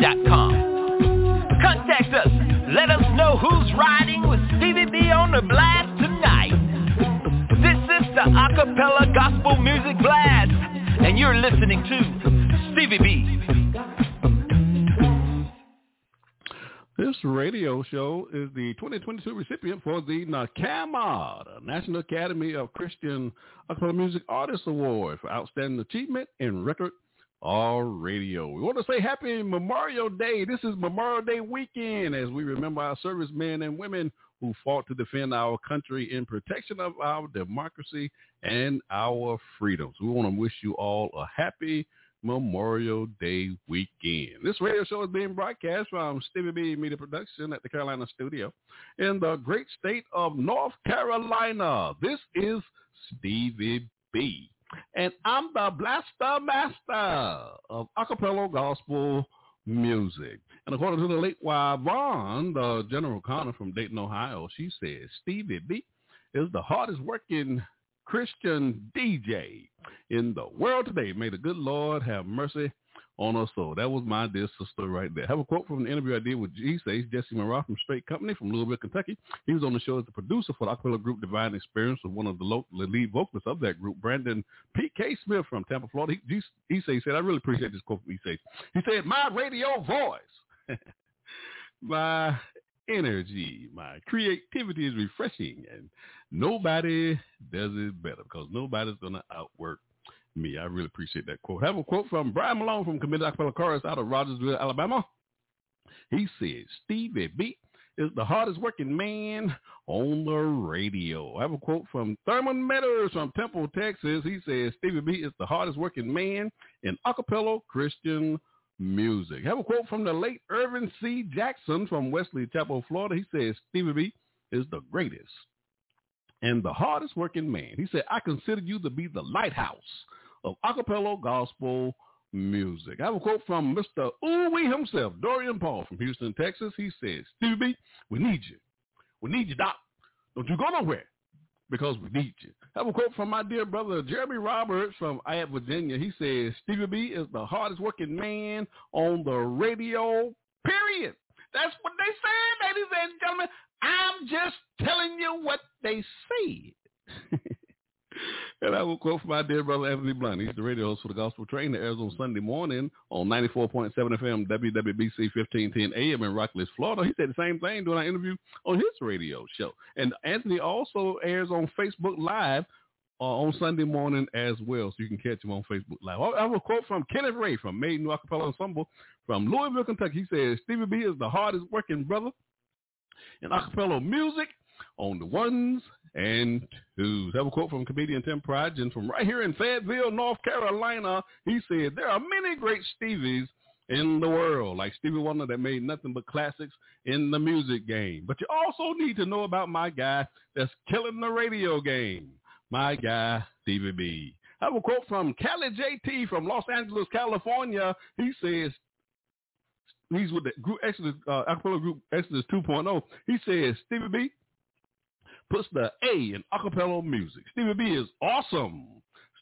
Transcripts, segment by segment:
yahoo.com. Contact us. Let us know who's riding with Stevie B on the blast tonight. This is the Acapella Gospel Music Blast, and you're listening to Stevie B. This radio show is the 2022 recipient for the NACAMA, the National Academy of Christian Acapella Music Artists Award for Outstanding Achievement in Record or Radio. We want to say happy Memorial Day. This is Memorial Day weekend as we remember our servicemen and women who fought to defend our country in protection of our democracy and our freedoms. We want to wish you all a happy Memorial Day weekend. This radio show is being broadcast from Stevie B Media Production at the Carolina studio in the great state of North Carolina. This is Stevie B. And I'm the blaster master of acapella gospel music. And according to the late Yvonne, the general Connor from Dayton, Ohio, she says Stevie B is the hardest working Christian DJ in the world today. May the good Lord have mercy on us all. That was my dear sister right there. I have a quote from an interview I did with G-Says, Jesse Monroe from Straight Company from Louisville, Kentucky. He was on the show as the producer for the acapella group Divine Experience with one of the, lead vocalists of that group, Brandon P.K. Smith from Tampa, Florida. He, he, he said, I really appreciate this quote from He He said, my radio voice, my energy, my creativity is refreshing and nobody does it better because nobody's going to outwork me. I really appreciate that quote. I have a quote from Brian Malone from Committed Acapella Chorus out of Rogersville, Alabama. He says, Stevie B is the hardest working man on the radio. I have a quote from Thurmond Metters from Temple, Texas. He says, Stevie B is the hardest working man in acapella Christian music. I have a quote from the late Irvin C. Jackson from Wesley Chapel, Florida. He says, Stevie B is the greatest and the hardest working man. He said, I consider you to be the lighthouse of acapella gospel music. I have a quote from Mr. Ooey himself, Dorian Paul from Houston, Texas. He says, Stevie B, we need you. We need you, Doc. Don't you go nowhere because we need you. I have a quote from my dear brother Jeremy Roberts from Add, Virginia. He says, Stevie B is the hardest working man on the radio, period. That's what they say, ladies and gentlemen. I'm just telling you what they said. and I will quote from my dear brother Anthony Blunt. He's the radio host for the Gospel Train that airs on Sunday morning on 94.7 FM WWBC 1510 AM in Rockledge, Florida. He said the same thing during our interview on his radio show. And Anthony also airs on Facebook Live uh, on Sunday morning as well, so you can catch him on Facebook Live. I a quote from Kenneth Ray from Maiden Acapella Ensemble from Louisville, Kentucky. He says, Stevie B is the hardest working brother in acapella music on the ones and twos. I have a quote from comedian Tim Pridgen from right here in Fayetteville, North Carolina. He said, there are many great Stevies in the world, like Stevie Wonder that made nothing but classics in the music game. But you also need to know about my guy that's killing the radio game, my guy, Stevie B. I have a quote from Cali JT from Los Angeles, California. He says, he's with the group Exodus, uh, acapella group Exodus 2.0. He says Stevie B puts the A in acapella music. Stevie B is awesome.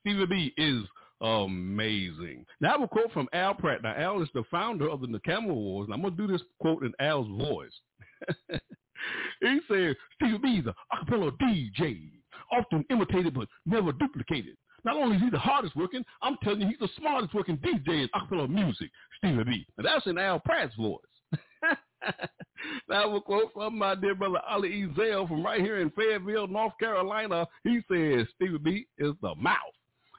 Stevie B is amazing. Now I have a quote from Al Pratt. Now Al is the founder of the NACAMA Awards, and I'm gonna do this quote in Al's voice. he said, Stevie B is a acapella DJ, often imitated but never duplicated. Not only is he the hardest working, I'm telling you, he's the smartest working DJ in acapella music, Stevie B. And that's in Al Pratt's voice. have a quote from my dear brother Ali Ezel from right here in Fayetteville, North Carolina. He says Stevie B is the mouth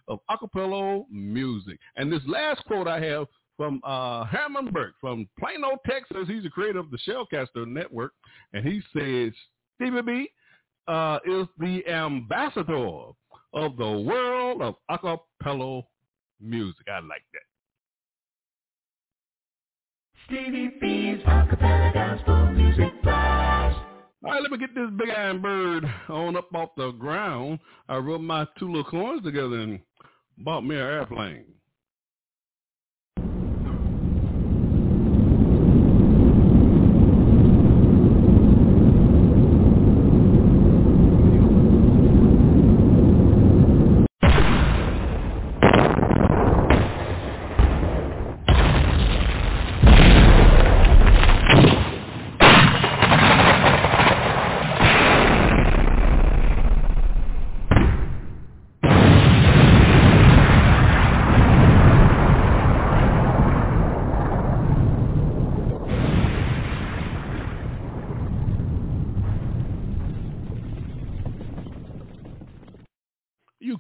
of acapella music. And this last quote I have from uh, Herman Burke from Plano, Texas. He's the creator of the Shellcaster Network. And he says Stevie B uh, is the ambassador of the world of acapella music. I like that. Stevie B's acapella gospel music blast. All right, let me get this big iron bird on up off the ground. I rubbed my two little coins together and bought me an airplane.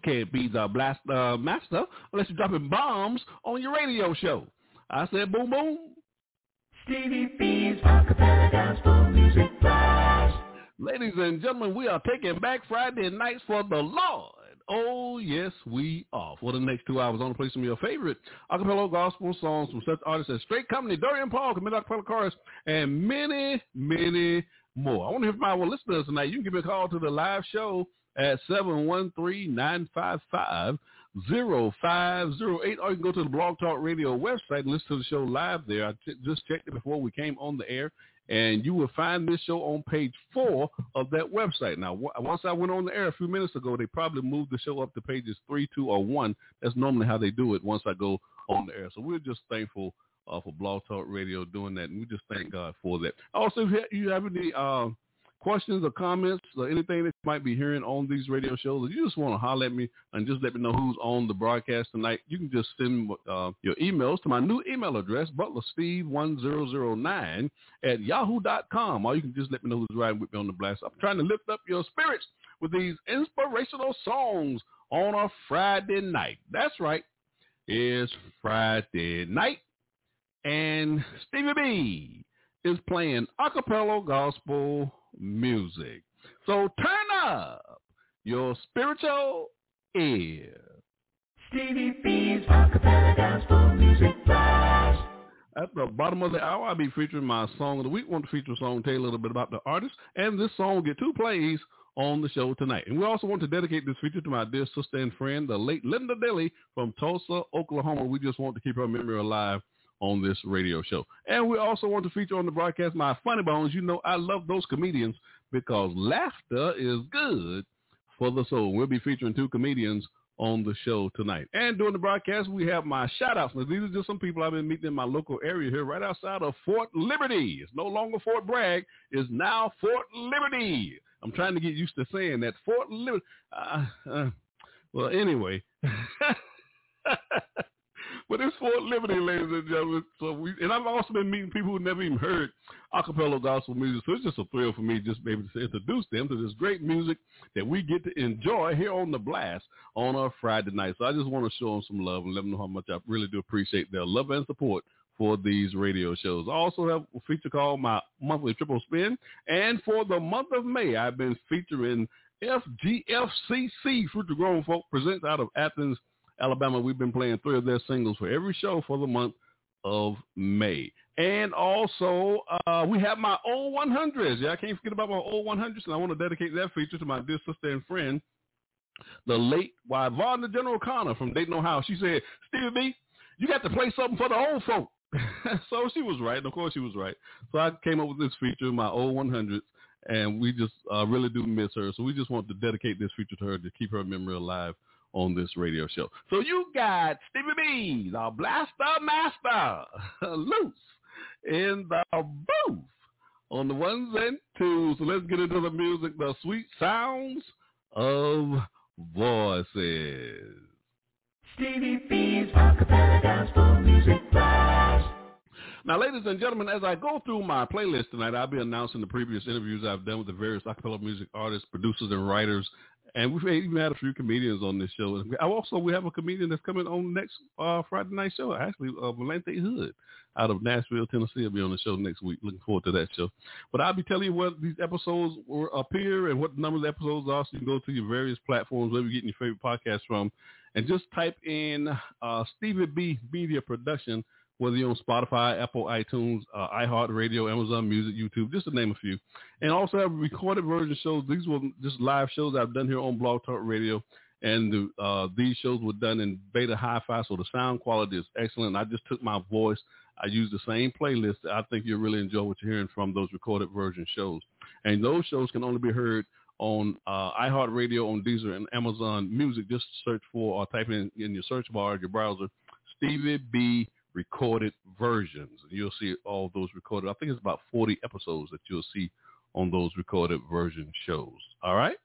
Can't be the blast uh, master unless you're dropping bombs on your radio show. I said boom boom. Stevie B's acapella gospel music blast. Ladies and gentlemen, we are taking back Friday nights for the Lord. Oh, yes, we are. For the next two hours, I'm going to play some of your favorite acapella gospel songs from such artists as Straight Company, Dorian Paul, Commit Acapella Chorus, and many, many more. I want to hear from our listeners tonight. You can give me a call to the live show at 713-955-0508 or you can go to the Blog Talk Radio website and listen to the show live there. I t- just checked it before we came on the air and you will find this show on page four of that website. Now, w- once I went on the air a few minutes ago, they probably moved the show up to pages three, two, or one. That's normally how they do it once I go on the air. So we're just thankful uh, for Blog Talk Radio doing that, and we just thank God for that. Also, if you have any uh, questions or comments or anything that you might be hearing on these radio shows, if you just want to holler at me and just let me know who's on the broadcast tonight, you can just send uh, your emails to my new email address, butlersteve1009 at yahoo.com. Or you can just let me know who's riding with me on the blast. I'm trying to lift up your spirits with these inspirational songs on a Friday night. That's right. It's Friday night. And Stevie B is playing acapella gospel music. So turn up your spiritual ear. Stevie B's acapella gospel music blast. At the bottom of the hour, I'll be featuring my song of the week. I want to feature a song, tell you a little bit about the artist, and this song will get two plays on the show tonight. And we also want to dedicate this feature to my dear sister and friend, the late Linda Dilly from Tulsa, Oklahoma. We just want to keep her memory alive on this radio show. And we also want to feature on the broadcast my funny bones. You know, I love those comedians because laughter is good for the soul. We'll be featuring two comedians on the show tonight. And during the broadcast, we have my shout outs. Now, these are just some people I've been meeting in my local area here right outside of Fort Liberty. It's no longer Fort Bragg. It's now Fort Liberty. I'm trying to get used to saying that. Fort Liberty. Uh, uh, well, anyway. But it's Fort Liberty, ladies and gentlemen. So we, and I've also been meeting people who never even heard acapella gospel music. So it's just a thrill for me just be able to introduce them to this great music that we get to enjoy here on the blast on our Friday night. So I just want to show them some love and let them know how much I really do appreciate their love and support for these radio shows. I also have a feature called my monthly triple spin. And for the month of May, I've been featuring FGFCC Future Grown Folk presents out of Athens, Alabama, we've been playing three of their singles for every show for the month of May. And also, uh, we have my old 100s. Yeah, I can't forget about my old 100s, and I want to dedicate that feature to my dear sister and friend, the late Yvonne the General Connor from Dayton, Ohio. She said, Stevie B, you got to play something for the old folk. so she was right. And of course, she was right. So I came up with this feature, my old 100s, and we just uh, really do miss her. So we just want to dedicate this feature to her to keep her memory alive on this radio show. So you got Stevie B, the Blaster Master, loose in the booth on the ones and twos. So let's get into the music, the sweet sounds of voices. Stevie B's acapella gospel music blast. Now, ladies and gentlemen, as I go through my playlist tonight, I'll be announcing the previous interviews I've done with the various acapella music artists, producers, and writers. And we've even had a few comedians on this show. Also, we have a comedian that's coming on next uh, Friday night show, actually, uh, Valente Hood out of Nashville, Tennessee. will be on the show next week. Looking forward to that show. But I'll be telling you what these episodes will appear and what the number of episodes are so you can go to your various platforms, wherever you're getting your favorite podcast from, and just type in uh, Stevie B Media Production – whether you're on Spotify, Apple, iTunes, uh, iHeartRadio, Amazon Music, YouTube, just to name a few. And also have recorded version shows. These were just live shows I've done here on Blog Talk Radio. And the, uh, these shows were done in beta hi-fi, so the sound quality is excellent. I just took my voice. I used the same playlist. I think you'll really enjoy what you're hearing from those recorded version shows. And those shows can only be heard on uh, iHeartRadio, on Deezer, and Amazon Music. Just search for or type in in your search bar your browser, Stevie B recorded versions. And you'll see all those recorded. I think it's about 40 episodes that you'll see on those recorded version shows. All right?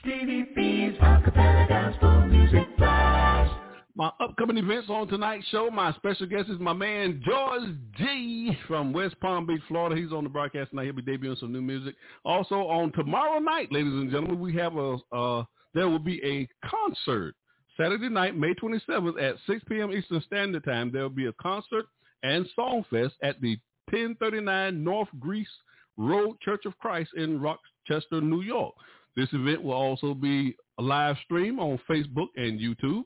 Stevie B's Acapella Gospel Music Blast. My upcoming events on tonight's show, my special guest is my man George Gee from West Palm Beach, Florida. He's on the broadcast tonight. He'll be debuting some new music. Also on tomorrow night, ladies and gentlemen, we have a uh, there will be a concert Saturday night, May 27th at 6 p.m. Eastern Standard Time, there will be a concert and song fest at the 1039 North Greece Road Church of Christ in Rochester, New York. This event will also be a live stream on Facebook and YouTube.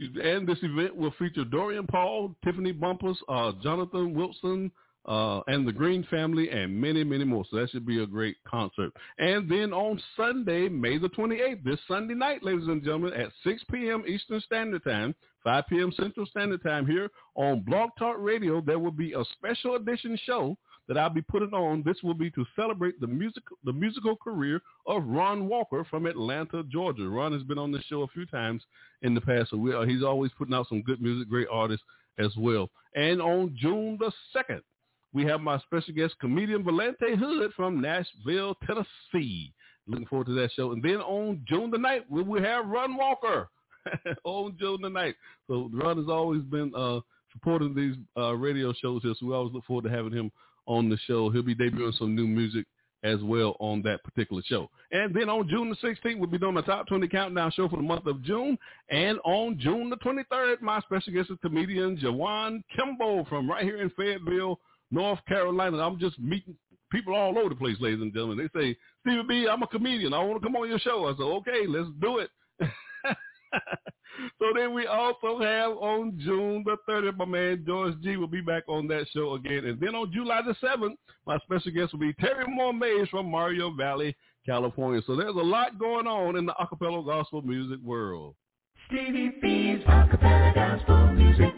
And this event will feature Dorian Paul, Tiffany Bumpus, uh, Jonathan Wilson, uh, and the Green family, and many, many more. So that should be a great concert. And then on Sunday, May the 28th, this Sunday night, ladies and gentlemen, at 6 p.m. Eastern Standard Time, 5 p.m. Central Standard Time here on Blog Talk Radio, there will be a special edition show that I'll be putting on. This will be to celebrate the music, the musical career of Ron Walker from Atlanta, Georgia. Ron has been on this show a few times in the past, so we, uh, he's always putting out some good music, great artists as well. And on June the 2nd, we have my special guest, comedian Valente Hood from Nashville, Tennessee. Looking forward to that show. And then on June the night, we will have Ron Walker on June the night. So Ron has always been uh, supporting these uh, radio shows here, so we always look forward to having him on the show. He'll be debuting some new music as well on that particular show. And then on June the 16th, we'll be doing the top 20 countdown show for the month of June. And on June the 23rd, my special guest is comedian Jawan Kimball from right here in Fayetteville, North Carolina. I'm just meeting people all over the place, ladies and gentlemen. They say, Stevie B, I'm a comedian. I want to come on your show. I said, okay, let's do it. so then we also have on June the 30th, my man George Gee will be back on that show again. And then on July the 7th, my special guest will be Terry Moore Mays from Moreno Valley, California. So there's a lot going on in the acapella gospel music world. Stevie B's acapella gospel music.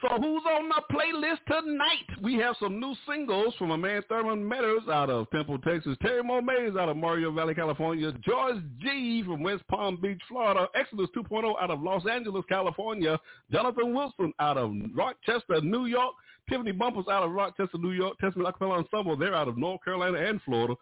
So who's on the playlist tonight? We have some new singles from a man Thurmond Metters out of Temple, Texas, Terry Moore Mays out of Moreno Valley, California, George Gee from West Palm Beach, Florida, Exodus 2.0 out of Los Angeles, California, Jonathan Wilson out of Rochester, New York, Tiffany Bumpus out of Rochester, New York, Testament Acapella Ensemble, they're out of North Carolina and Florida.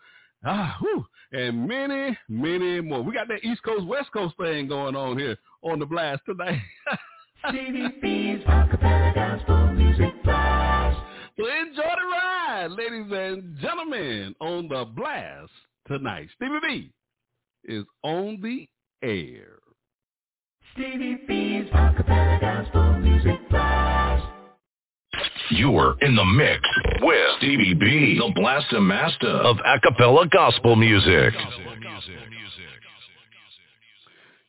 Ah, whew, and many, many more. We got that East Coast, West Coast thing going on here on the blast tonight. Stevie B's Acapella Gospel Music Blast. So enjoy the ride, ladies and gentlemen, on the blast tonight. Stevie B is on the air. Stevie B's Acapella Gospel Music Blast. You're in the mix with Stevie B, the Blaster Master of Acapella Gospel Music.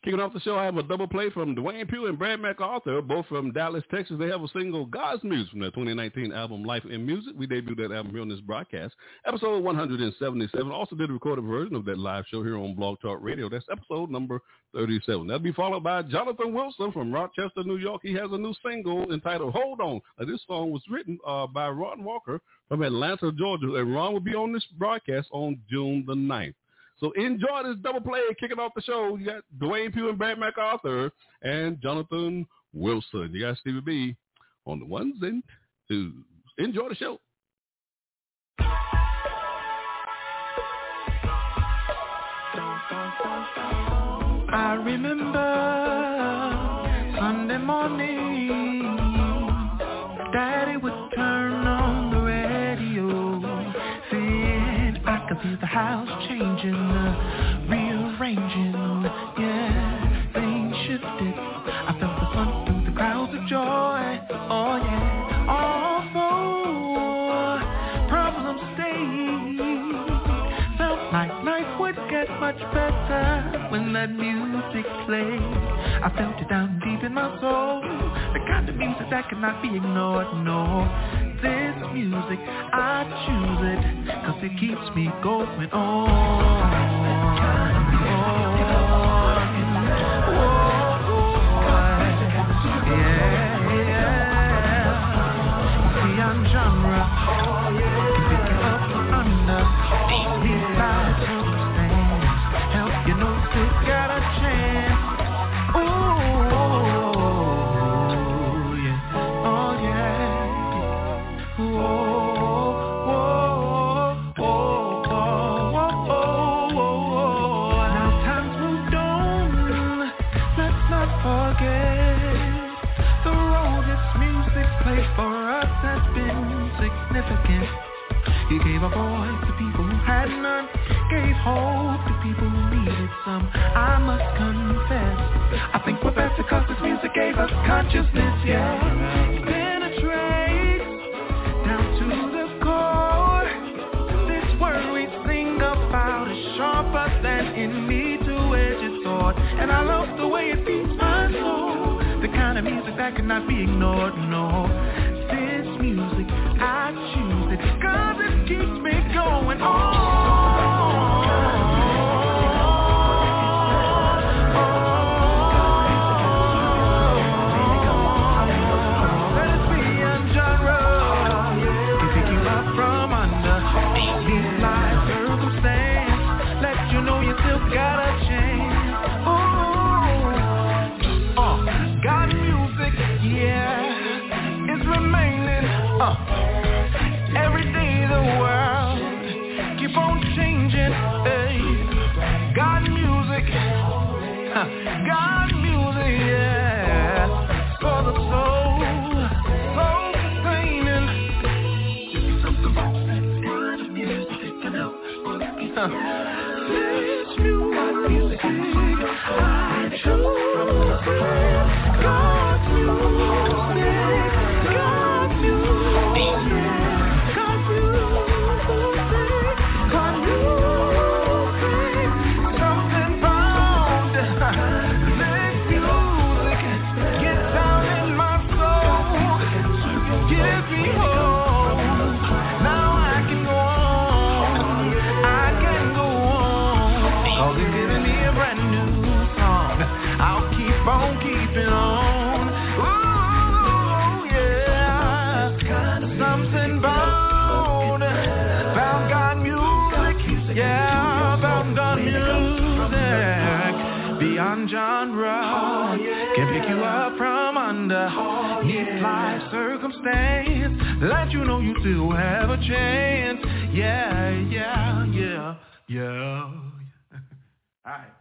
Kicking off the show, I have a double play from Dwayne Pugh and Brad MacArthur, both from Dallas, Texas. They have a single, God's Muse, from their 2019 album, Life in Music. We debuted that album here on this broadcast. Episode 177. Also did a recorded version of that live show here on Blog Talk Radio. That's episode number 37. That'll be followed by Jonathan Wilson from Rochester, New York. He has a new single entitled Hold On. Now, this song was written uh, by Ron Walker from Atlanta, Georgia. And Ron will be on this broadcast on June the 9th. So enjoy this double play kicking off the show. You got Dwayne Pugh and Brad MacArthur and Jonathan Wilson. You got Stevie B on the ones and twos. Enjoy the show. I remember Sunday morning house changing, uh, rearranging, yeah, things shifted. I felt the sun through the clouds of joy, oh yeah, although problems stayed. Felt like life would get much better when that music played. I felt it down deep in my soul, the kind of music that cannot be ignored, no this music, I choose it, cause it keeps me going on. Gave a voice to people who had none, gave hope to people who needed some. I must confess, I think we're better cause this music gave us consciousness, yeah. Penetrates down to the core. This word we sing about is sharper than any two-edged sword. And I love the way it. The kind of music that cannot be ignored, no. This music, I choose it. Cause it keeps me going on. Let you know you still have a chance. Yeah, yeah, yeah, yeah. All right.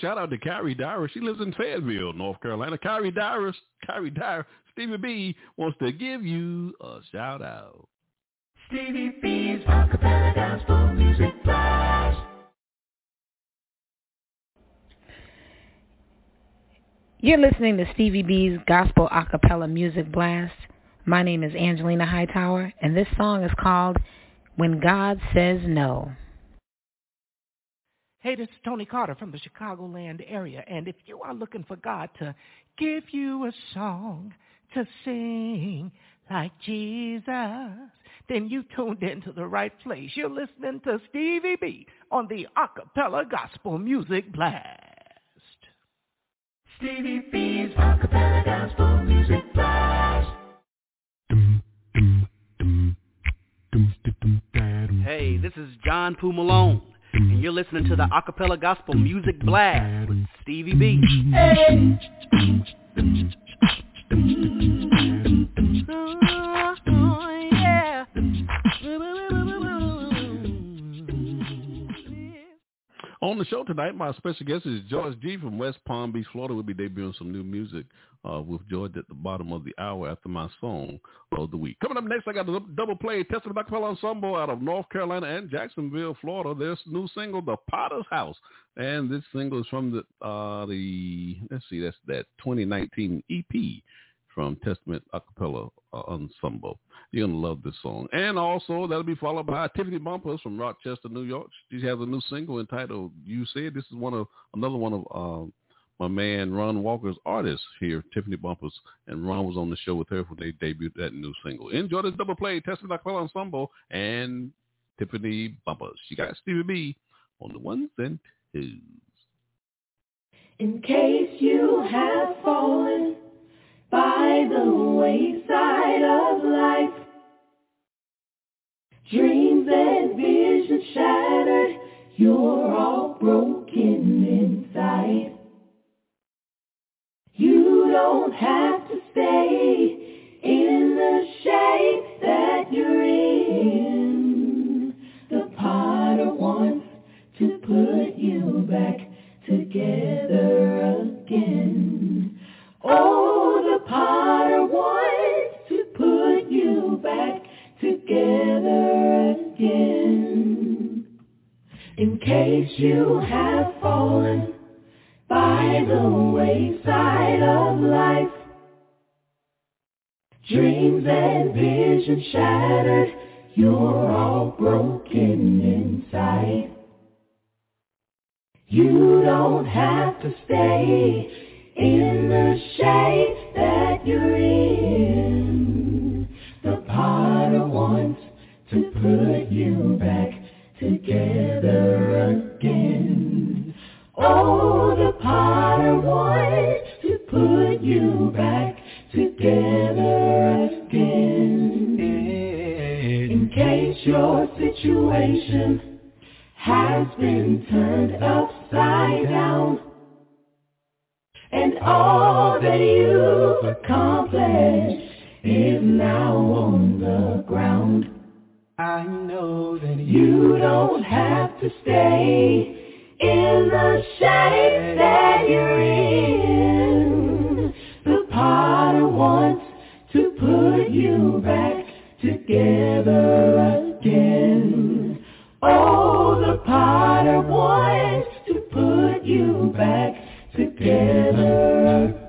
Shout out to Kyrie Dyer. She lives in Fayetteville, North Carolina. Kyrie Dyer, Kyrie Dyer, Stevie B wants to give you a shout out. Stevie B's acapella gospel music blast. You're listening to Stevie B's Gospel Acapella Music Blast. My name is Angelina Hightower, and this song is called When God Says No. Hey, this is Tony Carter from the Chicagoland area, and if you are looking for God to give you a song to sing like Jesus, then you tuned into the right place. You're listening to Stevie B on the Acapella Gospel Music Blast. Stevie B's acapella gospel music blast. Hey, this is John Poo Malone, and you're listening to the Acapella Gospel Music Blast with Stevie B. On the show tonight, my special guest is George Gee from West Palm Beach, Florida. We'll be debuting some new music uh, with George at the bottom of the hour after my song of the week. Coming up next, I got a double play Testament Acapella Ensemble out of North Carolina and Jacksonville, Florida. Their new single, The Potter's House. And this single is from the, uh, the let's see, that's that 2019 EP from Testament Acapella uh, Ensemble. You're going to love this song. And also, that'll be followed by Tiffany Bumpus from Rochester, New York. She has a new single entitled You Said. This is one of another one of um, my man Ron Walker's artists here, Tiffany Bumpus. And Ron was on the show with her when they debuted that new single. Enjoy this double play, Testament Acapella Ensemble and Tiffany Bumpus. She got Stevie B on the ones and twos. In case you have fallen by the wayside of life. Dreams and visions shattered, you're all broken inside. You don't have to stay in the shape that you're in. The potter wants to put you back together again. Oh, the potter wants to put you back together again. In case you have fallen by the wayside of life, dreams and visions shattered, you're all broken inside. You don't have to stay in the shape that you're in. The potter wants to put you back together again. Oh, the potter wants to put you back together again. In case your situation has been turned upside down and all that you've accomplished is now on the ground. I know that you don't have to stay in the shape that you're in. The potter wants to put you back together again. Oh, the potter wants to put you back together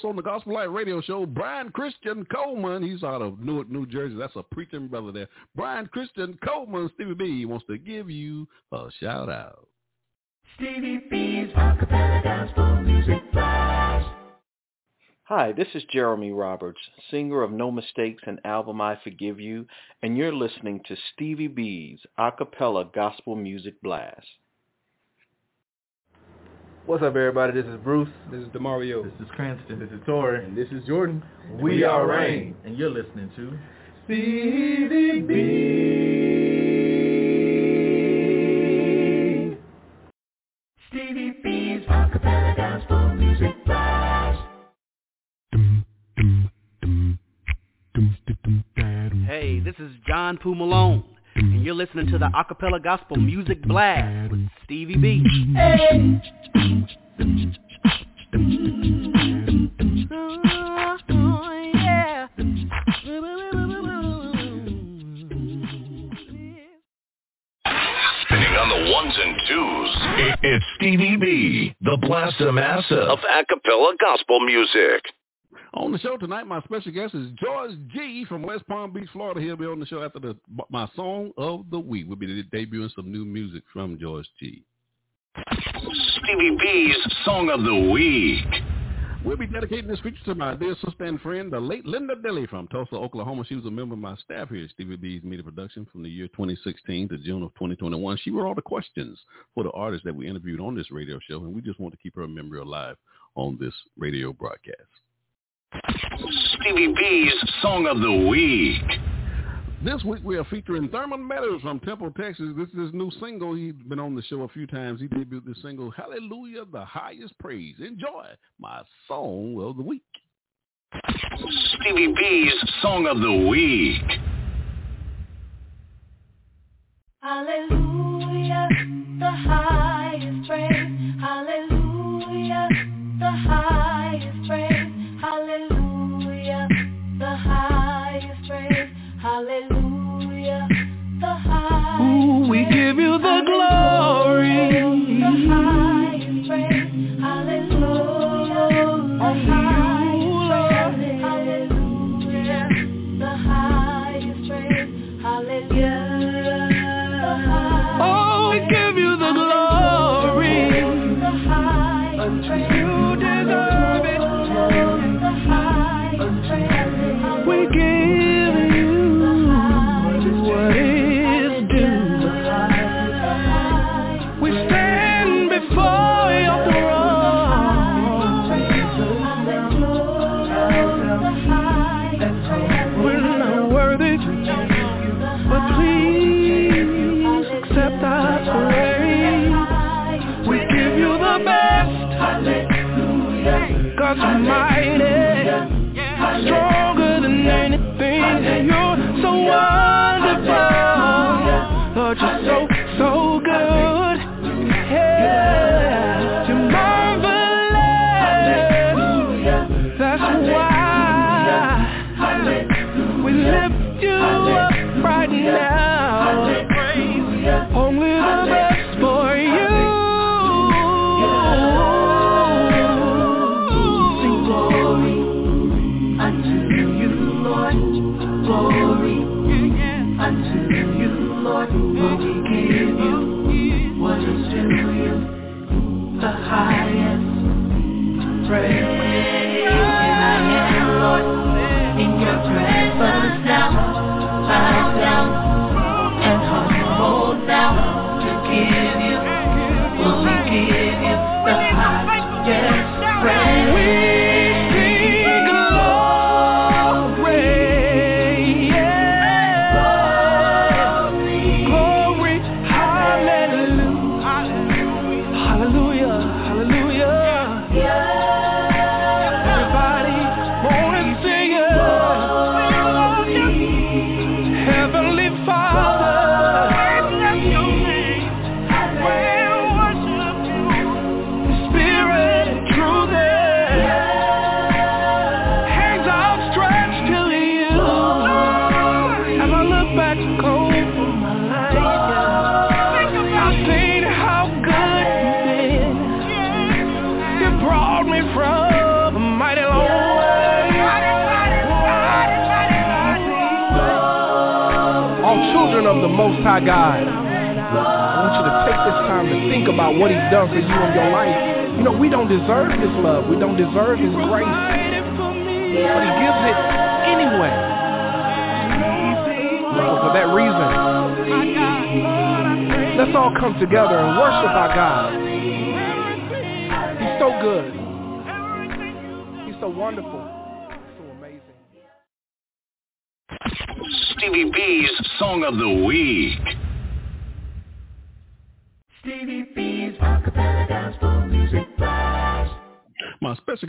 of co-hosts on the Gospel Light Radio Show, Brian Christian Coleman. He's out of Newark, New Jersey. That's a preaching brother there. Brian Christian Coleman, Stevie B, wants to give you a shout out. Stevie B's Acapella Gospel Music Blast. Hi, this is Jeremy Roberts, singer of No Mistakes and album I Forgive You, and you're listening to Stevie B's Acapella Gospel Music Blast. What's up, everybody? This is Bruce. This is Demario. This is Cranston. This is Tori. And this is Jordan. We, are Rain. And you're listening to Stevie B. Stevie B's Acapella Gospel Music Blast. Hey, this is John Poo Malone, and you're listening to the Acapella Gospel Music Blast with Stevie B. Spinning on the ones and twos. It- it's Stevie B, the Blaster Master of acapella gospel music. On the show tonight, my special guest is George Gee from West Palm Beach, Florida. He'll be on the show after the my song of the week. We'll be debuting some new music from George Gee. Stevie B's Song of the Week. We'll be dedicating this feature to my dear sister and friend, the late Linda Dilly from Tulsa, Oklahoma. She was a member of my staff here at Stevie B's Media Production from the year 2016 to June of 2021. She wrote all the questions for the artists that we interviewed on this radio show, and we just want to keep her memory alive on this radio broadcast. Stevie B's Song of the Week. This week we are featuring Thurmond Metters from Temple, Texas. This is his new single. He's been on the show a few times. He debuted this single, Hallelujah, the highest praise. Enjoy my song of the week. Stevie B's Song of the Week. Hallelujah, the highest praise. Hallelujah, the highest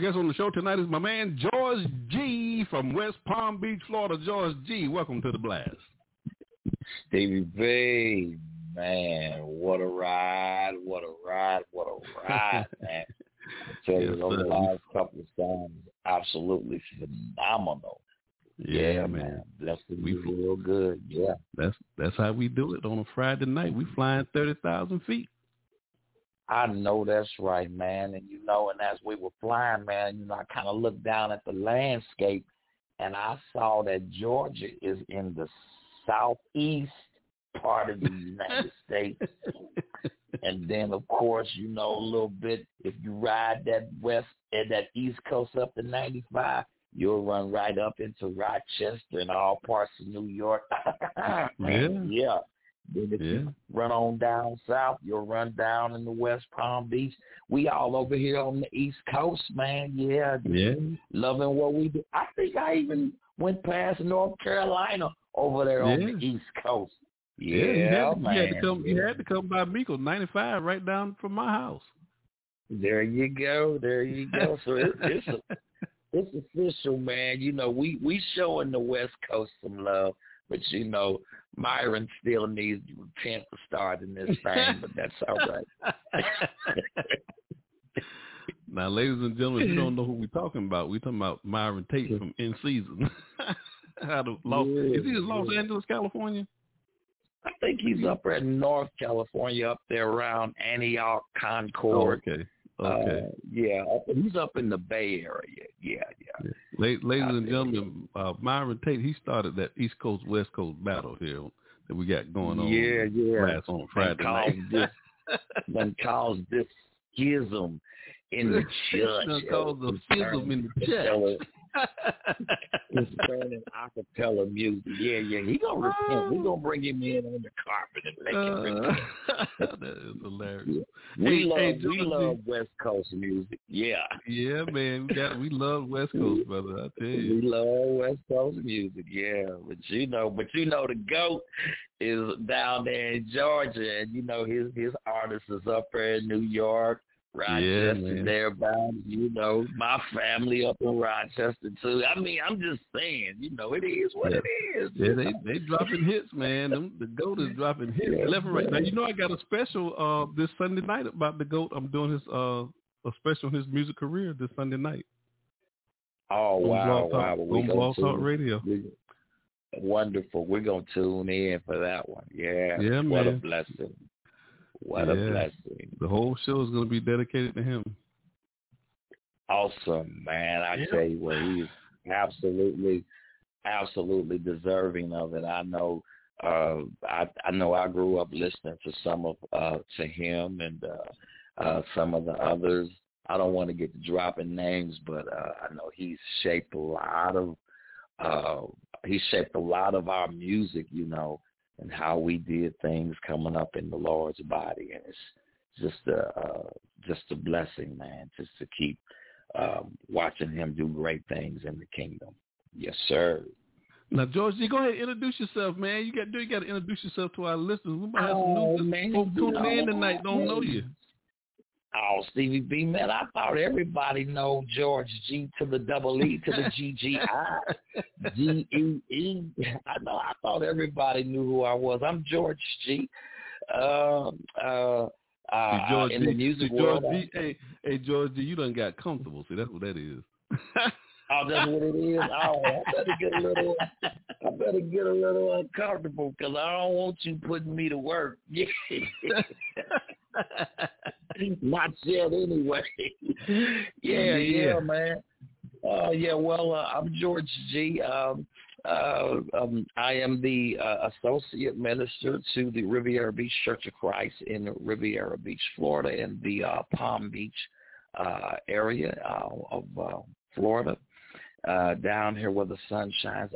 guest on the show tonight is my man George Gee from West Palm Beach, Florida. George Gee, welcome to the blast. Stevie B, man, what a ride, what a ride, what a ride, man. I tell you, Yes, those last couple of songs, absolutely phenomenal. Yeah, man. Blessed to be real good. Yeah. That's that's how we do it on a Friday night. We flying thirty thousand feet. I know that's right, man. And you know, and as we were flying, man, you know, I kind of looked down at the landscape and I saw that Georgia is in the southeast part of the United States. And then, of course, you know a little bit. If you ride that west and that east coast up to 95, you'll run right up into Rochester and all parts of New York. Yeah. yeah. Then if Yeah. you run on down south, you'll run down in the West Palm Beach. We all over here on the East Coast, man. Yeah. Yeah. Loving what we do. I think I even went past North Carolina over there on the East Coast. Yeah, Yeah, you, had, man. you had to come. You had to come by Meekle, ninety five, right down from my house. There you go. There you go. So it, it's a, it's official, man. You know, we we showing the West Coast some love. but you know, Myron still needs a chance to repent for starting this thing, but that's all right. now, ladies and gentlemen, you don't know who we're talking about, we're talking about Myron Tate from In Season. Out of Los, Yeah, is he in Los yeah. Angeles, California? I think he's up in North California, up there around Antioch, Concord. Oh, okay. Okay. Uh, yeah, he's up in the Bay Area. Yeah, yeah. La- Ladies and gentlemen, uh, Myron Tate, he started that East Coast West Coast battle here that we got going on. Yeah, yeah. Last on Friday night. this, then caused this schism in the church. Caused the schism in the church. Concerning acapella music. Yeah, yeah. He gonna repent. We gonna bring him in on the carpet and make him repent. Uh, that is hilarious. We Hey, love hey, we love West Coast music. Yeah. Yeah, man, we got we love West Coast, brother. I tell you. We love West Coast music, yeah. But you know, but you know, the goat is down there in Georgia, and you know his his artist is up there in New York, Rochester, man. thereabouts. You know, my family up in Rochester too. I mean, I'm just saying, you know, it is what Yeah. it is. Yeah, they they dropping hits, man. Them, the goat is dropping hits Yeah, left and right. Now you know I got a special uh this Sunday night about the goat. I'm doing his uh a special on his music career this Sunday night. Oh wow, Talk, wow! Well, we on Blog Talk Radio. we- Wonderful. We're gonna tune in for that one. Yeah. Yeah, What a blessing. What Yeah. a blessing. The whole show is going to be dedicated to him. awesome, man. I Yeah. tell you what, he's absolutely, absolutely deserving of it. I know, uh, I, I know I grew up listening to some of, uh, to him and, uh, uh, some of the others. I don't want to get to dropping names, but, uh, I know he's shaped a lot of, uh, he shaped a lot of our music, you know, and how we did things coming up in the Lord's body. And it's just a, uh, just a blessing, man, just to keep, um, watching him do great things in the kingdom. Yes, sir. Now, George, you go ahead and introduce yourself, man. You got to you got to introduce yourself to our listeners. We might have some Oh, new man, folks tuning in tonight. Don't know you. Oh, Stevie B, man, I thought everybody know George G to the double E to the G G I G E E. I know. I thought everybody knew who I was. I'm George Gee. Um, uh, uh, See, George in the G- music George world. G, hey, hey, George Gee, you done got comfortable. See, that's what that is. Oh, that's what it is. Oh, I better get a little. I better get a little uncomfortable because I don't want you putting me to work. Not yet, anyway. yeah, yeah, Yeah. man. Uh, yeah, well, uh, I'm George Gee. Um, uh, um, I am the uh, associate minister to the Riviera Beach Church of Christ in Riviera Beach, Florida, in the uh, Palm Beach uh, area uh, of uh, Florida. Uh, down here where the sun shines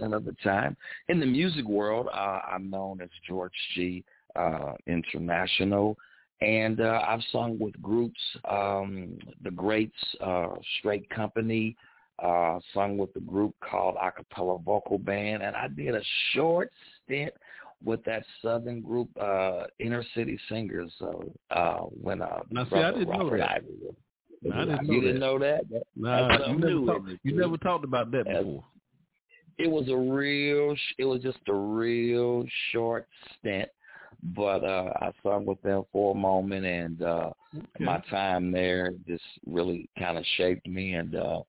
85% of the time. In the music world, uh, I'm known as George Gee. Uh, International. And uh, I've sung with groups, um, the Greats, uh, Straight Company, uh, sung with a group called Acapella Vocal Band, and I did a short stint with that Southern group, uh, Inner City Singers, uh, uh, when uh, Now, see, I didn't know Robert that. Ivory was- I didn't know you that. didn't know that? That- Nah, you never, talked, you never talked about that before. it was a real it was just a real short stint but uh i sung with them for a moment and uh my time there just really kind of shaped me and uh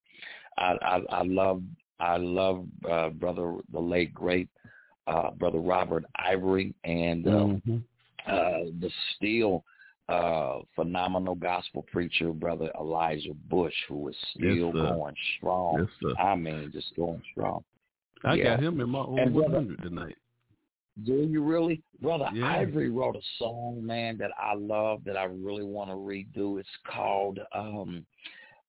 i i i love i love uh brother the late great uh brother robert ivory and uh, Mhm. uh the still uh phenomenal gospel preacher brother elijah bush who is still sir. going strong Yes, i mean just going strong I Yeah. got him in my old And brother- 100 tonight. Do you really? Brother Yeah. Ivory wrote a song, man, that I love that I really want to redo. It's called um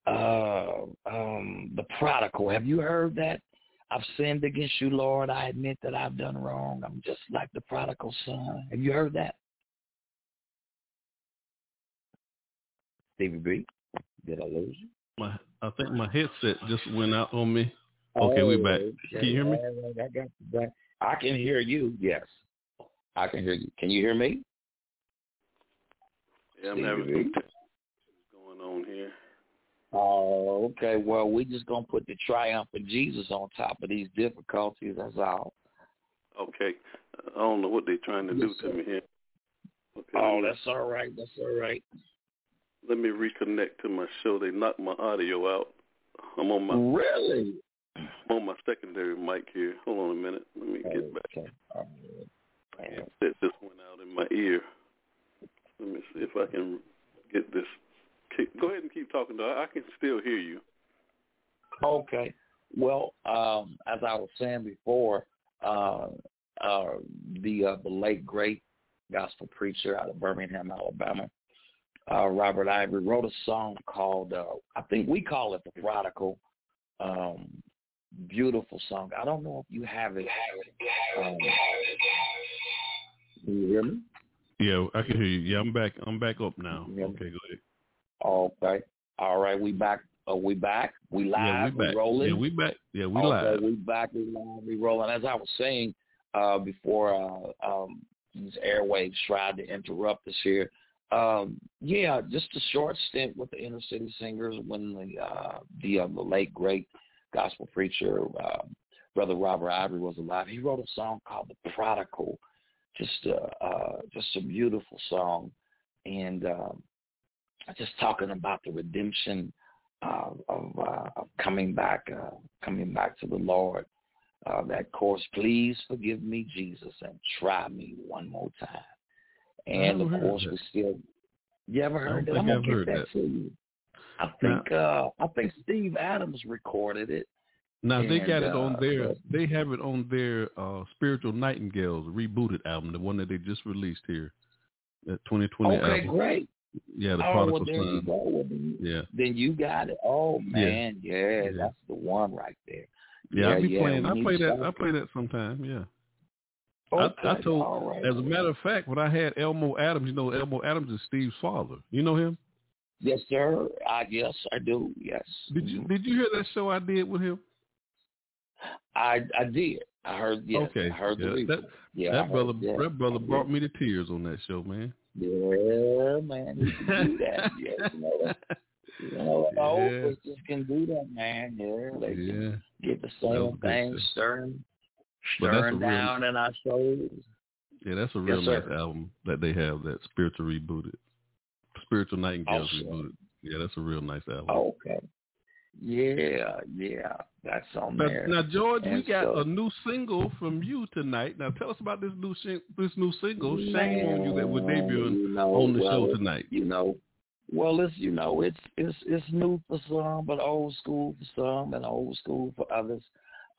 uh um The Prodigal. Have you heard that? I've sinned against you, Lord. I admit that I've done wrong. I'm just like the prodigal son. Have you heard that? Stevie B, did I lose you? My, I think my headset just went out on me. Okay, we're back. Can you hear me? Oh, I got you back. I can hear you. Yes, I can hear you. Can you hear me? Yeah, I'm having some going on here. Oh, okay. Well, we're just gonna put the triumph of Jesus on top of these difficulties. That's all. Okay. I don't know what they're trying to Yes, do sir. to me here. Okay, Oh, that's all right. That's all right. Let me reconnect to my show. They knocked my audio out. I'm on my Really? I'm on my secondary mic here. Hold on a minute. Let me get back. Okay. Right. That just went out in my ear. Let me see if I can get this. Go ahead and keep talking. Though I can still hear you. Okay. Well, um, as I was saying before, uh, uh, the uh, the late great gospel preacher out of Birmingham, Alabama, uh, Robert Ivory wrote a song called uh, I think we call it the Prodigal. Um, beautiful song. I don't know if you have it. Um, can you hear me? Yeah, I can hear you. Yeah, I'm back. I'm back up now. Okay, go ahead. Okay. All right, we back. Are we back? We live. yeah, we back. rolling. Yeah, we back. Yeah, we okay, live. We back. We live. We rolling. As I was saying uh, before, uh, um, these airwaves tried to interrupt us here. Um, yeah, just a short stint with the inner city singers when the uh, the, uh, the late great gospel preacher uh, brother Robert Ivory was alive. He wrote a song called "The Prodigal." Just uh, uh, just a beautiful song, and um, just talking about the redemption uh, of, uh, of coming back, uh, coming back to the Lord. Uh, that course, please forgive me, Jesus, and try me one more time. And of course, we still. You ever heard that? I'm gonna I've get heard that, that. to you. I think uh, I think Steve Adams recorded it. Now they And, got it on uh, their. They have it on their uh, Spiritual Nightingales rebooted album, the one that they just released here, that 2020 Okay, album. great. Yeah, the oh, Prodigal well, there you go. Well, then, Yeah, then you got it. Oh man, yeah, Yeah. that's the one right there. yeah. I be yeah, playing. I play that. start I play that sometime. Yeah. Okay, I, I told. right. As a matter of fact, when I had Elmo Adams, you know, Elmo Adams is Steve's father. You know him? Yes, sir. I yes, I do. Yes. Did you mm-hmm. Did you hear that show I did with him? I I did. I heard. Yes, okay. I heard the yeah, that, yeah, that brother. yeah, that brother brought me to tears on that show, man. Yeah, man, you can do that. Yeah, you know that. You know, Yeah. can do that, man. Yeah, they Yeah. can get the same thing stirring, stirring real- down in our souls. Yeah, that's a Yes, real sir. nice album that they have. That spiritual rebooted, spiritual Nightingales Awesome. rebooted. Yeah, that's a real nice album. Okay. Yeah, yeah, that's on Now, there. now, George, we got so- a new single from you tonight. Now, tell us about this new sing- this new single, "Shame on You," that we're debuting you know, on the well, show tonight. You know, well, it's you know, it's it's it's new for some, but old school for some, and old school for others.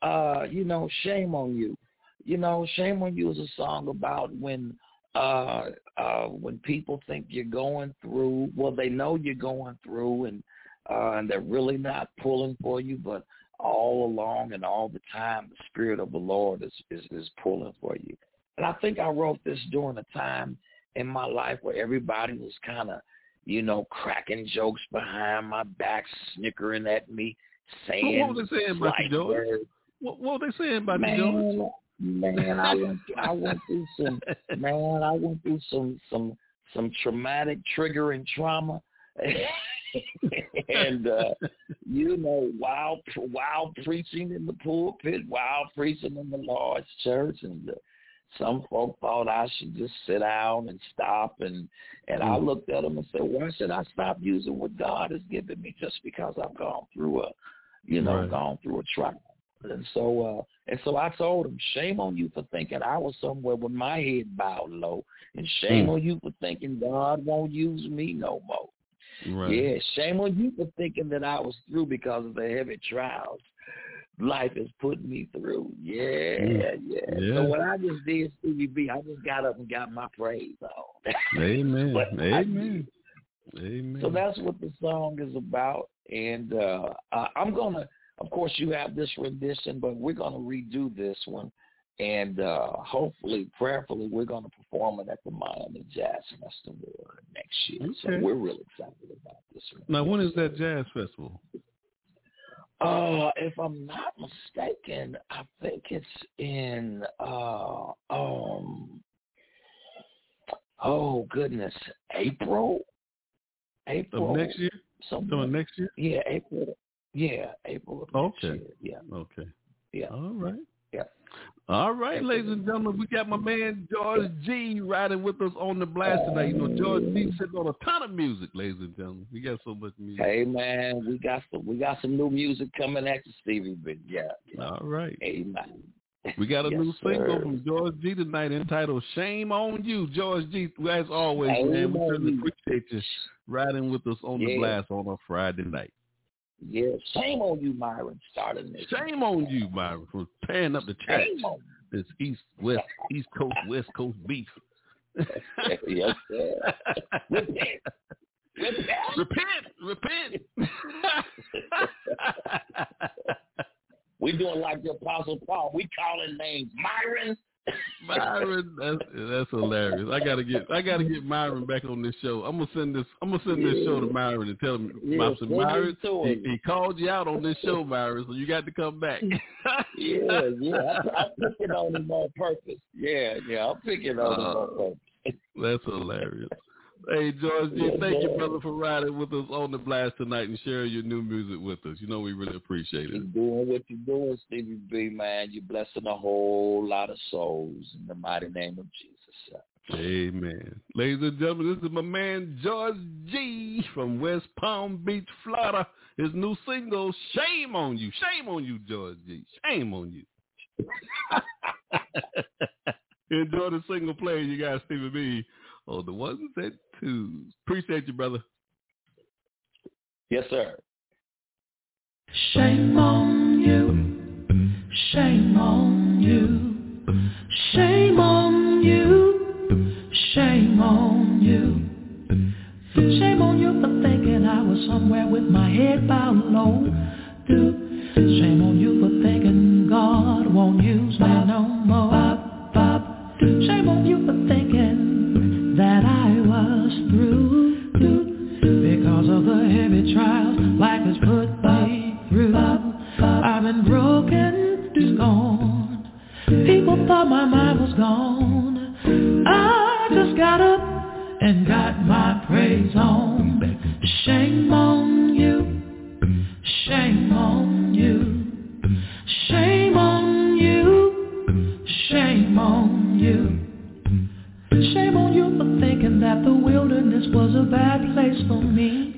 Uh, you know, shame on you. You know, shame on you is a song about when uh uh when people think you're going through well they know you're going through and uh and they're really not pulling for you but all along and all the time the spirit of the lord is is, is pulling for you and i think i wrote this during a time in my life where everybody was kind of you know cracking jokes behind my back snickering at me saying What, what was they saying about you, George? What, what were they saying about Man, you, George? Man, I went I went through some man, I went through some some some traumatic triggering trauma. and uh you know, while while preaching in the pulpit, while preaching in the large church and uh, some folk thought I should just sit down and stop and and I Mm. looked at them and said, Why should I stop using what God has given me just because I've gone through a you know, Right. gone through a trial. And so uh and so I told him, Shame on you for thinking I was somewhere with my head bowed low. And shame Mm. on you for thinking God won't use me no more. Right. Yeah, shame on you for thinking that I was through because of the heavy trials life has put me through. Yeah, yeah. Yeah. So what I just did, Stevie B, I just got up and got my praise on. Amen. Amen. Amen. So that's what the song is about. And uh, uh, I'm going to, of course, you have this rendition, but we're going to redo this one. And uh, hopefully, prayerfully, we're going to perform it at the Miami Jazz Festival next year. So we're really excited about this one. now, when is that jazz festival? Uh, if I'm not mistaken, I think it's in uh um oh goodness, April. April Of next year? Something. Coming next year? Yeah, April. Yeah, April of next Okay. year. Yeah. Okay. Yeah. All right. Yep. All right, ladies and gentlemen, we got my man George Gee riding with us on the blast tonight. You know, George Gee sitting on a ton of music, ladies and gentlemen. We got so much music. Hey man, we got some we got some new music coming at you, Stevie. But yeah, yeah. All right. Amen. We got a Yes, new single sir. from George Gee tonight entitled "Shame on You." George Gee, as always, man, we certainly appreciate you riding with us on the blast on a Friday night. Yeah, shame on you, Myron, starting this. Shame on you, Myron, for tearing up the on This East West East Coast West Coast beef. yes, sir. Repent. Repent. Repent. We doing like the Apostle Paul. We calling names Myron. Myron, that's that's hilarious. I gotta get I gotta get Myron back on this show. I'm gonna send this I'm gonna send this show to Myron and tell him Yeah, Myron, Myron he, he called you out on this show, Myron, so you got to come back. Yeah, yeah. I, I'm picking on him on purpose. Yeah, yeah. I'm picking on him on uh, purpose. That's hilarious. Hey George Gee, thank you, brother, for riding with us on the blast tonight and sharing your new music with us. You know we really appreciate it. Keep doing what you're doing, Stevie B, man. You're blessing a whole lot of souls in the mighty name of Jesus. Amen. Ladies and gentlemen, this is my man George Gee from West Palm Beach, Florida. His new single, Shame on You. Shame on you, George Gee. Shame on you. Enjoy the single play, you guys, Stevie B. Oh, the ones and twos. Appreciate you, brother. Yes, sir. Shame on you. Shame on you. Shame on you. Shame on you. Shame on you for thinking I was somewhere with my head bowed low. Shame on you for thinking God won't use me no more. Trials life has put me through. I've been broken, scorned. People thought my mind was gone. I just got up and got my praise on. Shame on you. Shame on you. Shame on you. Shame on you. Shame on you for thinking that the wilderness was a bad place for me.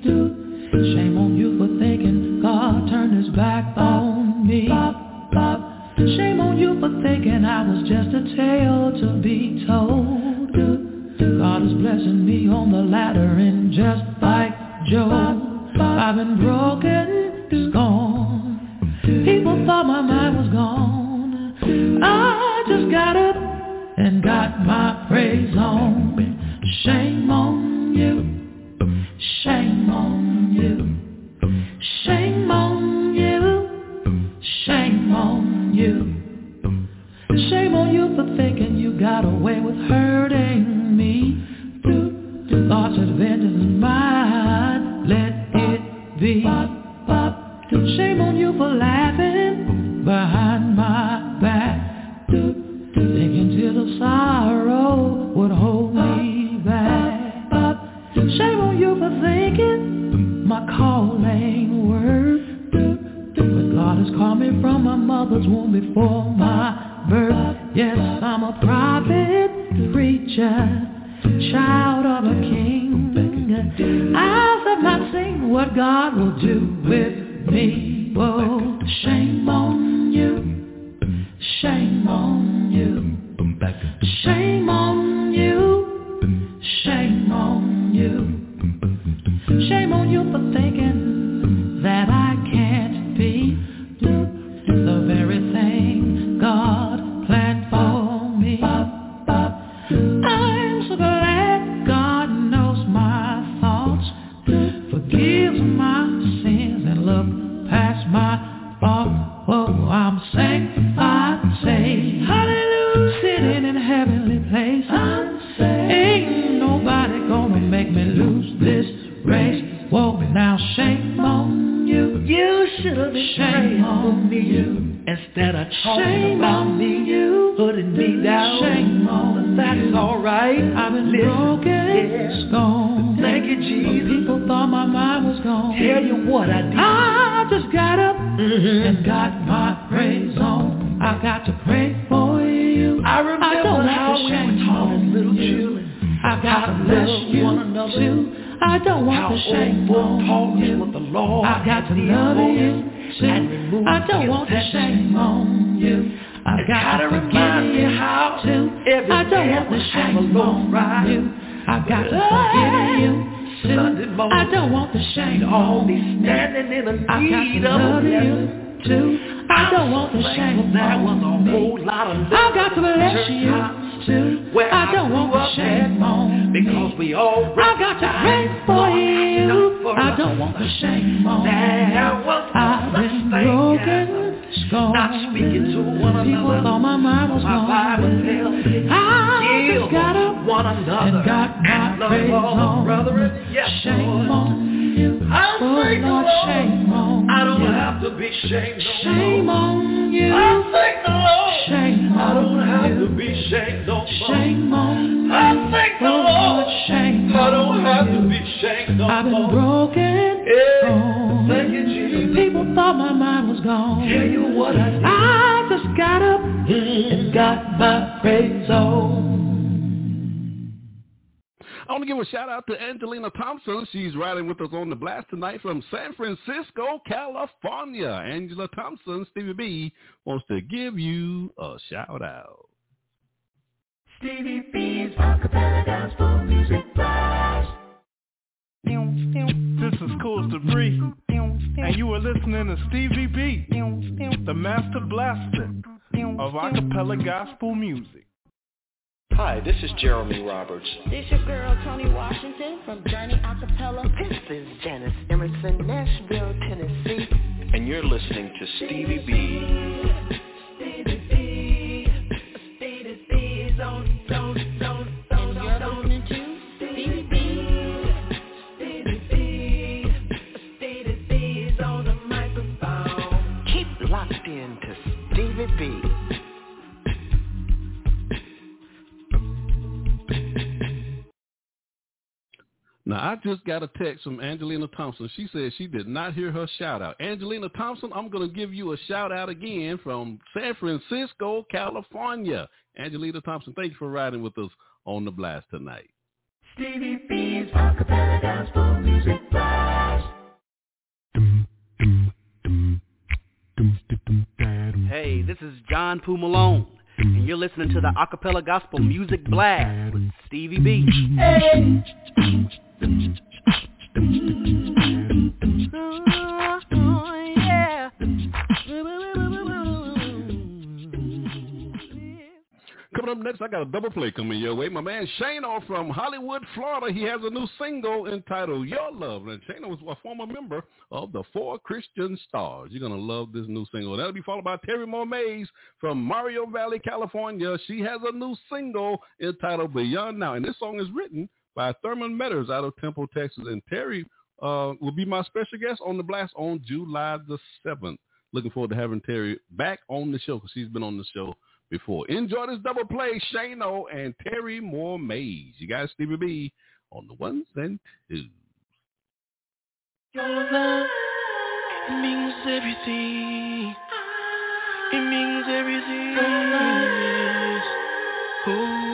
Thinking I was just a tale to be told. God is blessing me on the ladder and just like Job, I've been broken, scorned. People thought my mind was gone. I just got up and got my praise on. Shame on you. Shame on you. Shame on you. Shame on you. Shame on you for thinking you got away with hurting me. Thoughts said vengeance mine. Let it be. Shame on you for laughing behind my back. Thinking tears of sorrow would hold me back. Shame on you for thinking my calling word. But God has called me from my mother's womb before my birth. Yes, I'm a prophet, preacher, child of a king. Eyes have not seen what God will do with me. Whoa, shame on you. Shame on you. Shame on you. Shame on you. Shame on you for thinking that I can't be shame on me. You. Instead of talking shame about me, you putting me down. Shame on that's alright. I've been broken, yeah. scorned. Thank you, Jesus. People thought my mind was gone. Tell you what I did. I just got up mm-hmm. and got my praise on. I got to pray for you. I remember I don't how we were shame taught little you. children. I got to bless you one another. too. I don't want How to shame on you. what the Lord I got to love you us too. and remove I don't want to shame on you. I gotta remind you how to. I don't want to would have a shame on you. I got to forgive you. Sunday morning, I don't want the shame we'd all on be you. standing in the need to of love you too. I don't want the shame there was a on whole me. lot of love I got to bless church you where I don't want to shame on because we all I got to pray for you. for I don't want to shame on There me. was no I've been broken, scorned. not speaking to one People another. thought my mind was gone. I just got up one another and got my love praise all on. brethren. Yes, Shame Lord. on you. I'm Oh Lord. shame on I don't you. have to be shamed Shame on you. I thank the Lord. Shame I don't on have to be shamed no more. Shame on you. I thank the Oh Lord. Lord, shame I don't have to be shamed no more. I've been broken. Yeah. Oh, Thank you, Jesus. People thought my mind was gone. Tell you what I did. I just got up and got my praise on. I want to give a shout out to Angelina Thompson. She's riding with us on the blast tonight from San Francisco, California. Angela Thompson, Stevie B, wants to give you a shout out. Stevie B's acapella gospel music blast. This is Cool Debris, and you are listening to Stevie B, the master blaster of acapella gospel music. Hi, this is Jeremy Roberts. This your girl Tony Washington from Journey Acapella. This is Janice Emerson, Nashville, Tennessee. And you're listening to Stevie B. Now, I just got a text from Angelina Thompson. She said she did not hear her shout out. Angelina Thompson, I'm going to give you a shout out again from San Francisco, California. Angelina Thompson, thank you for riding with us on the blast tonight. Stevie B's acapella gospel music blast. Hey, this is John Poo Malone, and you're listening to the Acapella Gospel Music Blast with Stevie B. Coming up next, I got a double play coming your way. My man Shano from Hollywood, Florida, he has a new single entitled Your Love. And Shano was a former member of the Four Christian Stars. You're going to love this new single. That'll be followed by Terry Moore Mays from Moreno Valley, California. She has a new single entitled Beyond Now. And this song is written by Thurmond Metters out of Temple, Texas. And Terry uh, will be my special guest on the blast on July the 7th. Looking forward to having Terry back on the show because he's been on the show before. Enjoy this double play, Shano and Terry Moore Mays. You guys, Stevie B on the ones and twos. Your love means everything. It means everything. Yes. Oh,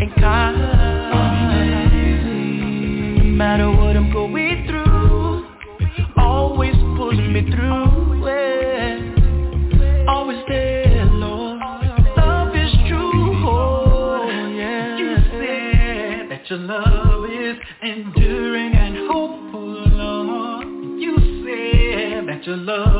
and kind. No matter what I'm going through, always pulls me through. Always there, Lord. Love is true. Oh, yeah. You said that your love is enduring and hopeful, Lord. You said that your love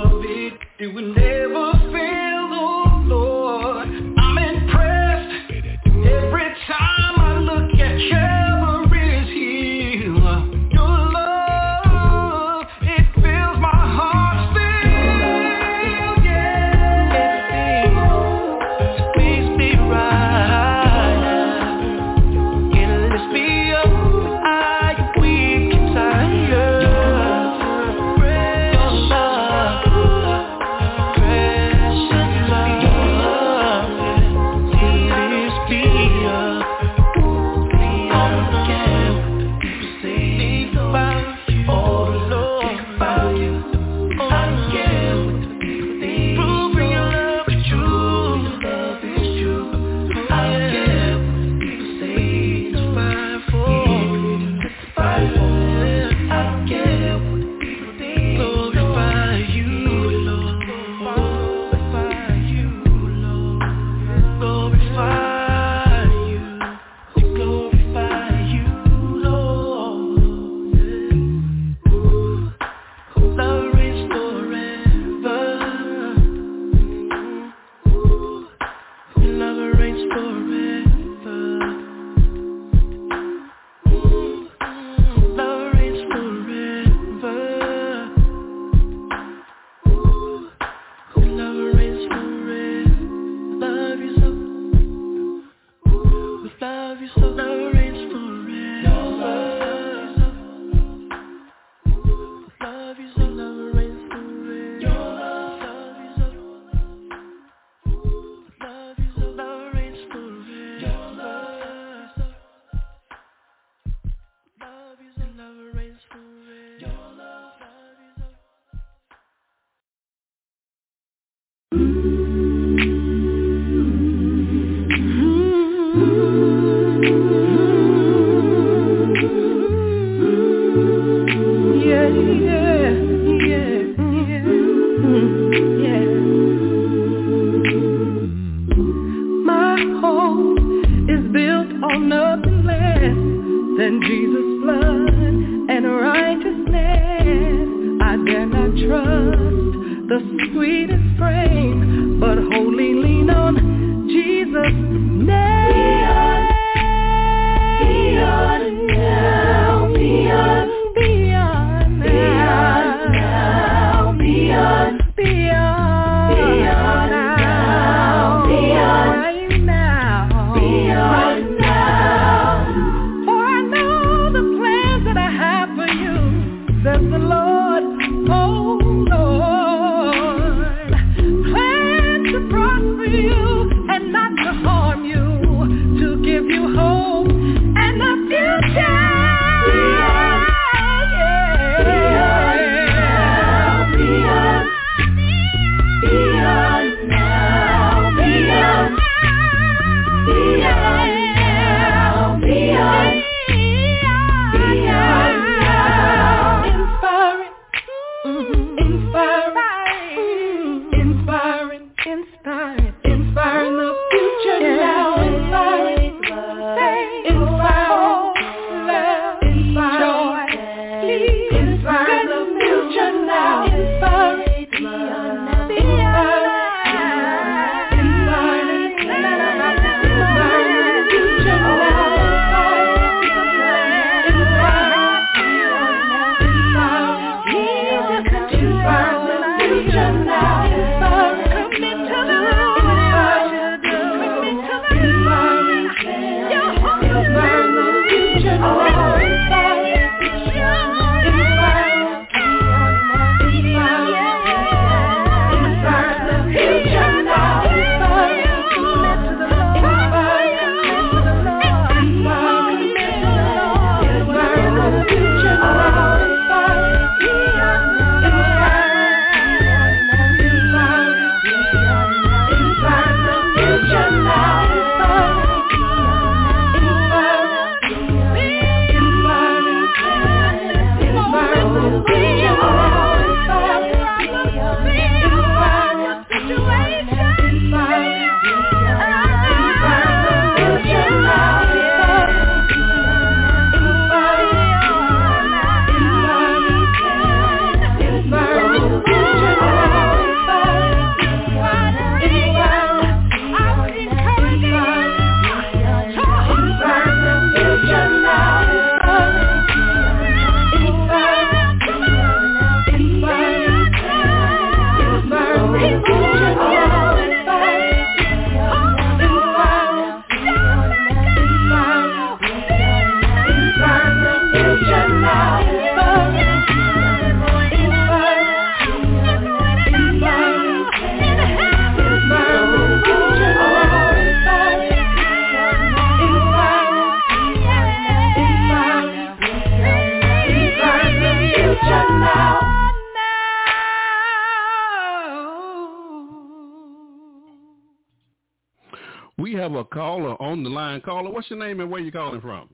line. Caller, what's your name and where you calling from?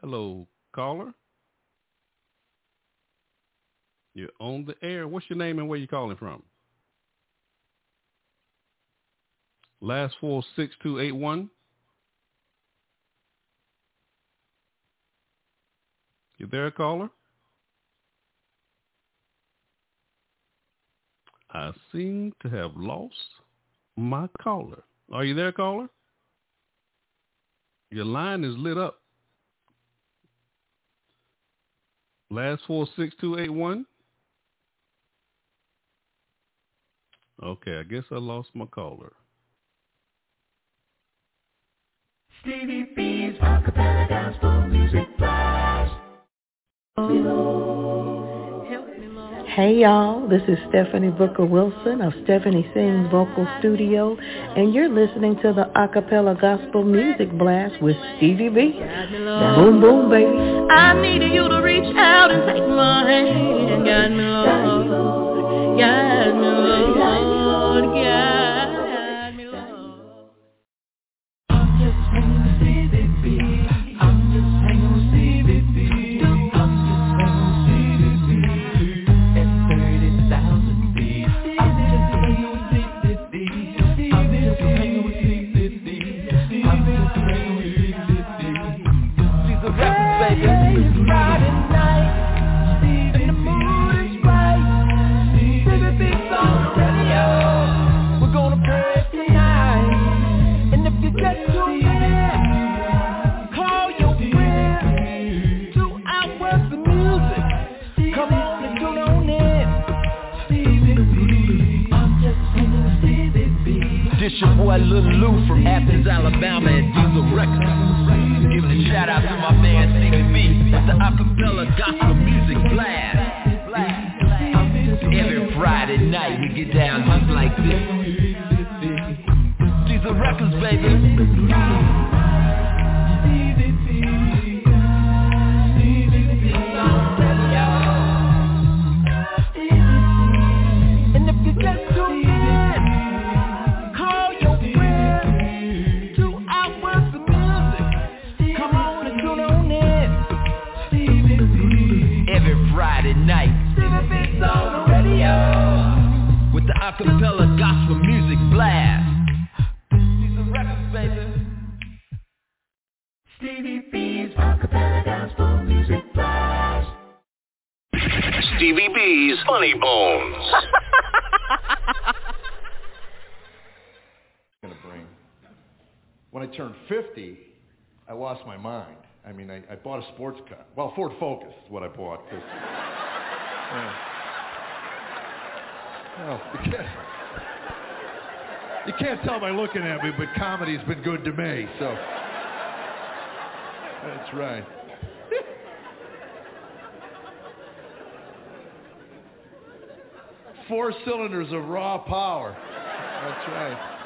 Hello, caller. You're on the air. What's your name and where you calling from? Last four six two eight one. You there, caller? I seem to have lost my caller. Are you there, caller? Your line is lit up. Last four six two eight one. Okay, I guess I lost my caller. Stevie B's Acapella Gospel Music Blast. Hey y'all, this is Stephanie Booker Wilson of Stephanie Sings Vocal Studio, and you're listening to the Acapella Gospel Music Blast with Stevie B. Boom boom baby. I needed you to reach out and take my hand and guide me, Lord. Guide me, Lord. Guide your boy Lil Lou from Athens, Alabama at Diesel Records. Giving a shout out to my man CBB with the acapella gospel music blast. Every Friday night we get down just like this. Diesel Records, baby. Acapella gospel music blast. Diesel Records, baby. Stevie B's Acapella Gospel Music Blast. Stevie B's Funny Bones. gonna bring. When I turned 50, I lost my mind. I mean, I, I bought a sports car. Well, Ford Focus is what I bought. you can't, you can't tell by looking at me, but comedy's been good to me, so. That's right. Four cylinders of raw power. That's right.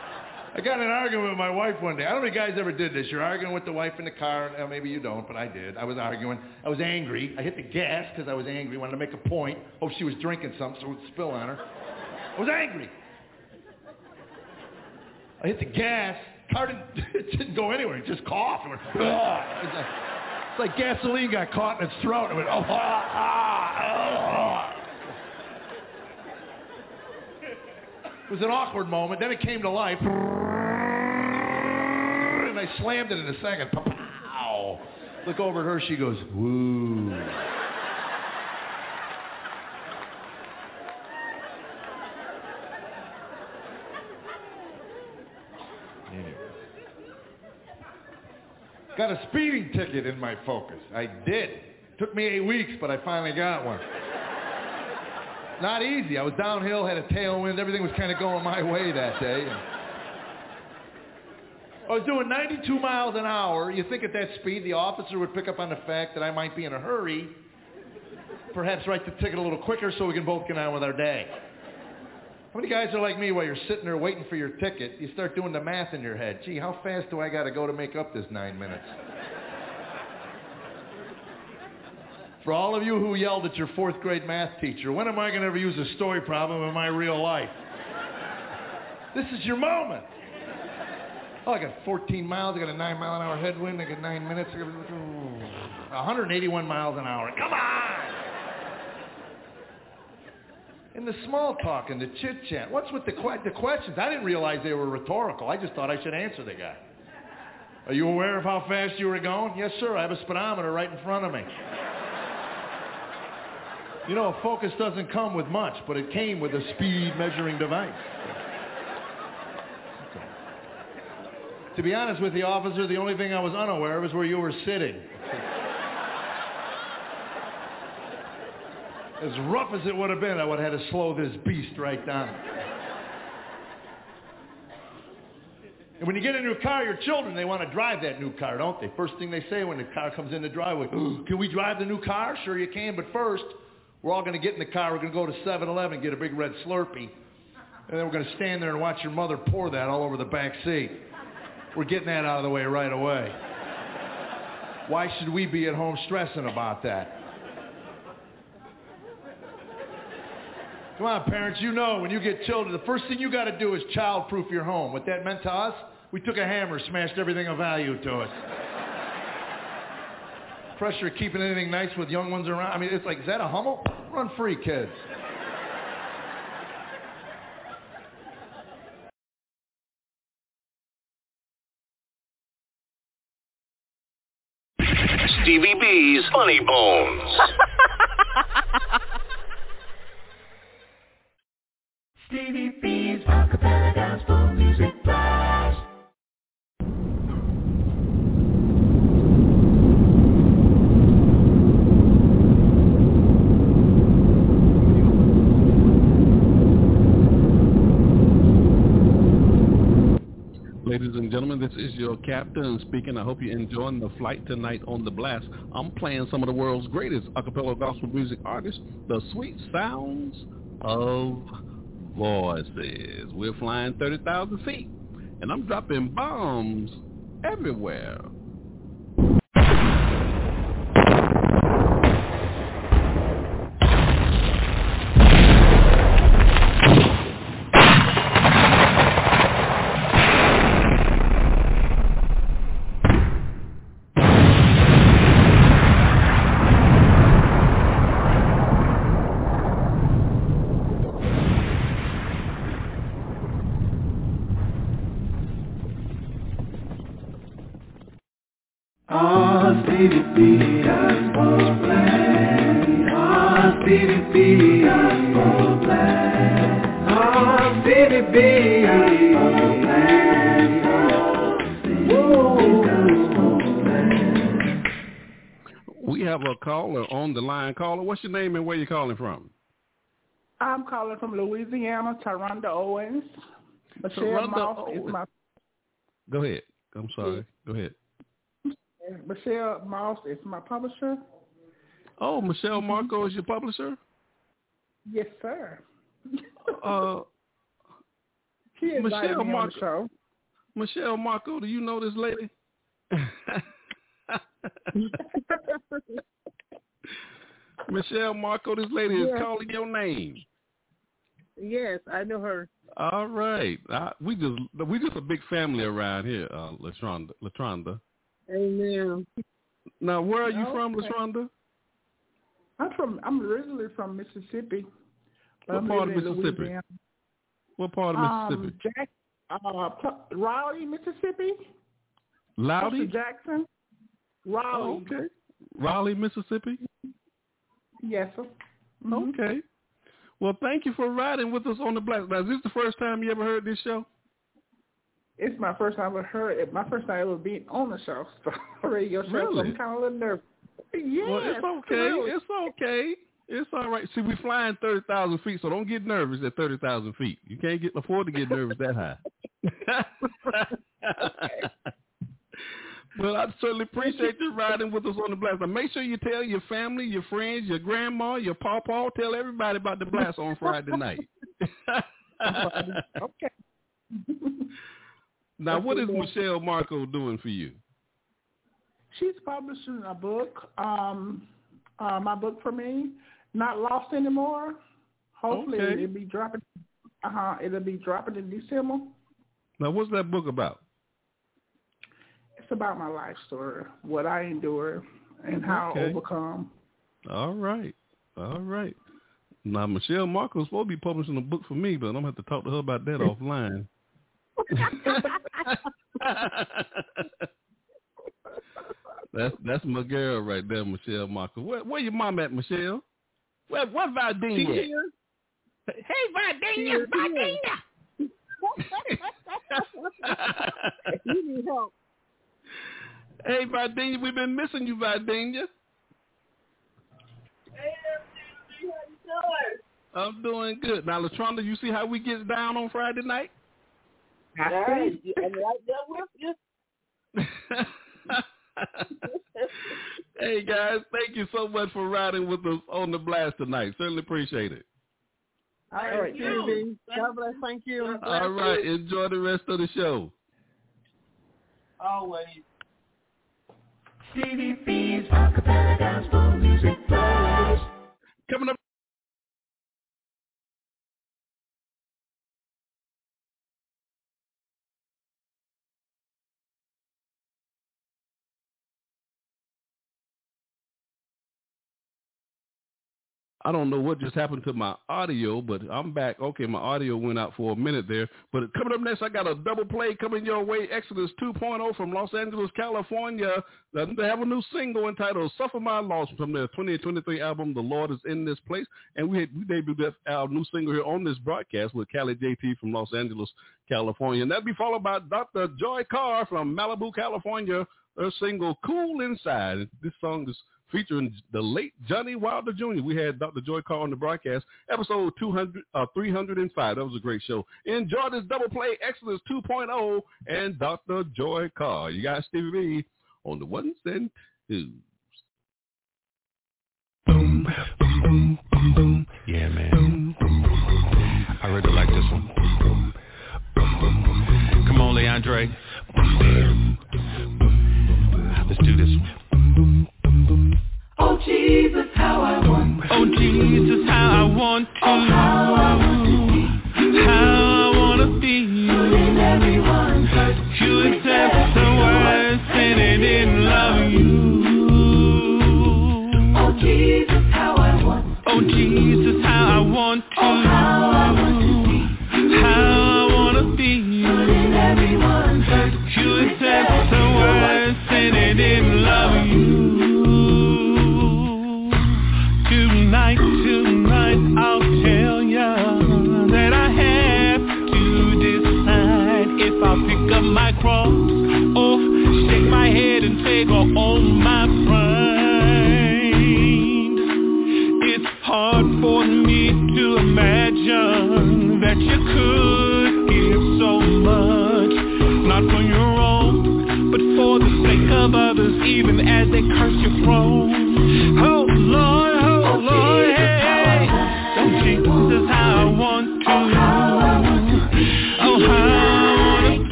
I got an argument with my wife one day. I don't know if you guys ever did this. You're arguing with the wife in the car. uh, maybe you don't, but I did. I was arguing. I was angry. I hit the gas because I was angry. Wanted to make a point. Hope she was drinking something so it would spill on her. I was angry. I hit the gas. Car didn't, it didn't go anywhere. It just coughed. It went, "Ah." It's like, it's like gasoline got caught in its throat. It went, oh, ah, ah, ah. It was an awkward moment. Then it came to life. And I slammed it in a second. Pow! Look over at her. She goes, woo. Anyway. Got a speeding ticket in my focus. I did. Took me eight weeks, but I finally got one. Not easy. I was downhill, had a tailwind. Everything was kind of going my way that day. I was doing 92 miles an hour. You think at that speed the officer would pick up on the fact that I might be in a hurry, perhaps write the ticket a little quicker so we can both get on with our day. How many guys are like me while you're sitting there waiting for your ticket, you start doing the math in your head. Gee, how fast do I got to go to make up this nine minutes? For all of you who yelled at your fourth grade math teacher, when am I going to ever use a story problem in my real life? This is your moment. Oh, I got 14 miles. I got a nine mile an hour headwind. I got nine minutes. I got 181 miles an hour. Come on. And the small talk and the chit chat. What's with the que- the questions? I didn't realize they were rhetorical. I just thought I should answer the guy. Are you aware of how fast you were going? Yes, sir. I have a speedometer right in front of me. You know, a Focus doesn't come with much, but it came with a speed measuring device. To be honest with the officer, the only thing I was unaware of is where you were sitting. As rough as it would have been, I would have had to slow this beast right down. And when you get a new car, your children, they want to drive that new car, don't they? First thing they say when the car comes in the driveway, can we drive the new car? Sure you can, but first, we're all going to get in the car. We're going to go to 7-Eleven, get a big red Slurpee. And then we're going to stand there and watch your mother pour that all over the back seat. We're getting that out of the way right away. Why should we be at home stressing about that? Come on, parents, you know when you get children, the first thing you got to do is child-proof your home. What that meant to us, we took a hammer, smashed everything of value to it. Pressure keeping anything nice with young ones around. I mean, it's like, is that a Hummel? Run free, kids. Stevie B's Funny Bones. Acapella Gospel Music Blast. Ladies and gentlemen, this is your captain speaking. I hope you're enjoying the flight tonight on the blast. I'm playing some of the world's greatest a cappella gospel music artists, the sweet sounds of voices. We're flying 30,000 feet, and I'm dropping bombs everywhere. Stevie B, Gospel Blast. Stevie B, Gospel Blast. Stevie B, Gospel Blast. Woo, Gospel Blast. We have a caller on the line. Caller, what's your name and where you calling from? I'm calling from Louisiana, Taronda Owens. Michelle Taronda Moss is my Go ahead. I'm sorry. Go ahead. Michelle Moss is my publisher. Oh, Michelle Marco is your publisher? Yes, sir. Uh, Michelle me on the Marco. Michelle Marco, do you know this lady? Michelle Marco, this lady is calling your name. yes, I know her. All right, I, we just we just a big family around here, uh, Latronda. Latronda. Amen. Now, where are you from, Okay. Latronda? I'm from. I'm originally from Mississippi. What I'm part of Mississippi? Louisiana. What part of Mississippi? Um, Jack, uh, Pl- Raleigh, Mississippi. Loudy? Jackson. Raleigh. Oh, okay. Raleigh, Mississippi. Yes, sir. Okay. Well, thank you for riding with us on the Black. Now, is this the first time you ever heard this show? It's my first time ever heard it. My first time ever being on the show, so radio show. So I'm kind of a little nervous. Yes, well, it's okay. really. It's okay. It's all right. See, we're flying thirty thousand feet, so don't get nervous at thirty thousand feet. You can't get afford to get nervous that high. well, I certainly appreciate you riding with us on the blast. Now, make sure you tell your family, your friends, your grandma, your pawpaw, tell everybody about the blast on Friday night. okay. Now, what is Michelle Marco doing for you? She's publishing a book, um, uh, my book for me, Not Lost Anymore. Hopefully Okay. it'll be dropping. Uh huh. It'll be dropping in December. Now, what's that book about? it's about my life story, what I endure, and how Okay. I overcome. All right. All right. Now Michelle Marco is supposed to be publishing a book for me, but I'm gonna have to talk to her about that offline. That's that's my girl right there, Michelle Marco. Where where your mom at, Michelle? Where what Valdine at? Hey Valdine, Valdine. you need help. Hey Valdine, we've been missing you, Valdine. I'm doing good. Now, Latronda, you see how we get down on Friday night? All right, I'm right there with you. hey guys, thank you so much for riding with us on the blast tonight. Certainly appreciate it. All right, Stevie. God bless. Thank you. All right, enjoy the rest of the show. Always. Stevie B's Acapella Gospel Music Blast. Coming up. I don't know what just happened to my audio, but I'm back. Okay, my audio went out for a minute there. But coming up next, I got a double play coming your way. Exodus 2.0 from Los Angeles, California. They have a new single entitled "Suffer My Loss" from their 2023 album, "The Lord Is in This Place." And we had, we debuted our new single here on this broadcast with Callie JT from Los Angeles, California. And that'll be followed by Dr. Joy Carr from Malibu, California. Her single "Cool Inside." This song is featuring the late Johnny Wilder Jr. We had Dr. Joy Carr on the broadcast, episode 200, uh, 305. That was a great show. Enjoy this double play, Excellence 2.0 and Dr. Joy Carr. You got Stevie B on the ones and twos. Boom, boom, boom, boom, boom. Yeah, man. Boom, boom, boom. boom. I really like this one. Boom, boom, boom, boom, boom. Come on, Leandre. Boom, boom, boom. Let's do this one. Oh Jesus, how I want to. Oh Jesus, how I want to. Oh,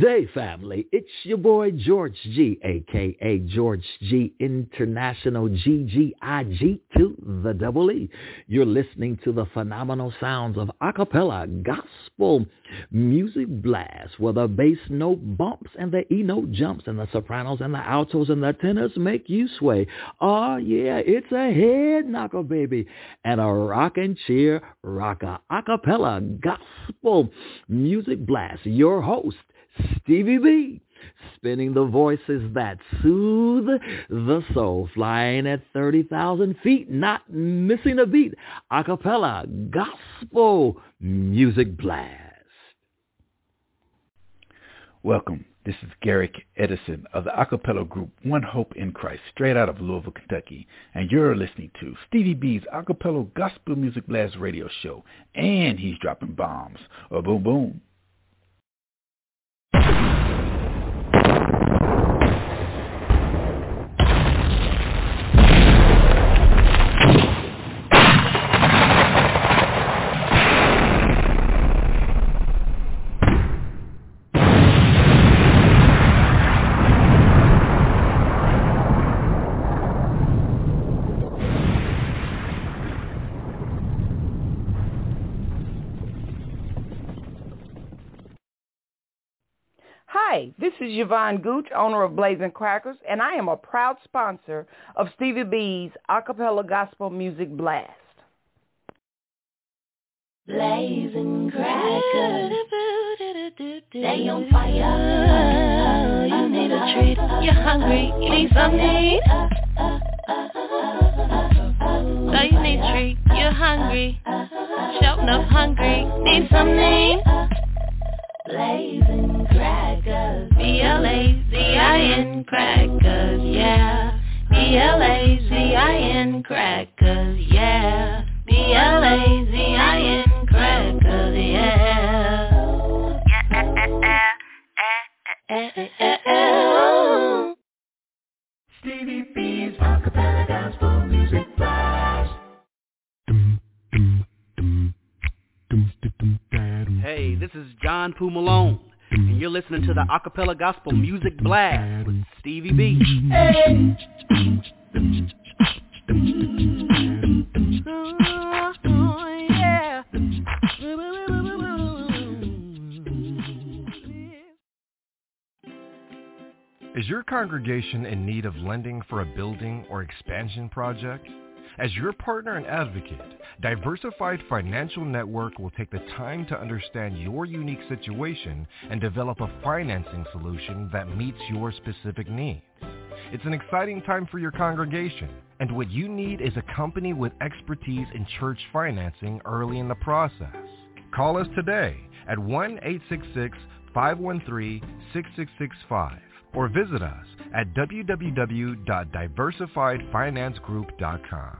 Day, family. It's your boy George Gee, aka George Gee International GGIG to the double E. You're listening to the phenomenal sounds of acapella gospel music blast, where the bass note bumps and the E note jumps, and the sopranos and the altos and the tenors make you sway. Oh yeah, it's a head knocker, baby, and a rock and cheer rocker acapella gospel music blast. Your host. Stevie B, spinning the voices that soothe the soul, flying at 30,000 feet, not missing a beat. Acapella gospel music blast. Welcome. This is Garrick Edison of the acapella group One Hope in Christ, straight out of Louisville, Kentucky. And you're listening to Stevie B's acapella gospel music blast radio show. And he's dropping bombs. Oh, boom, boom. Hi, this is Yvonne Gooch, owner of Blazing Crackers, and I am a proud sponsor of Stevie B's Acapella Gospel Music Blast. Blazing crackers, they on fire. You need a treat, you're hungry, you need something. So you need a treat, you're hungry, shouting up hungry, need something. B-L-A-Z-I-N crackers, yeah. B-L-A-Z-I-N crackers, yeah. B-L-A-Z-I-N crackers, yeah. Yeah. Stevie B's Acapella Gospel Hey, this is John Poo Malone, and you're listening to the Acapella Gospel Music Blast with Stevie B. Is your congregation in need of lending for a building or expansion project? As your partner and advocate, Diversified Financial Network will take the time to understand your unique situation and develop a financing solution that meets your specific needs. It's an exciting time for your congregation, and what you need is a company with expertise in church financing early in the process. Call us today at 1-866-513-6665 or visit us at www.diversifiedfinancegroup.com.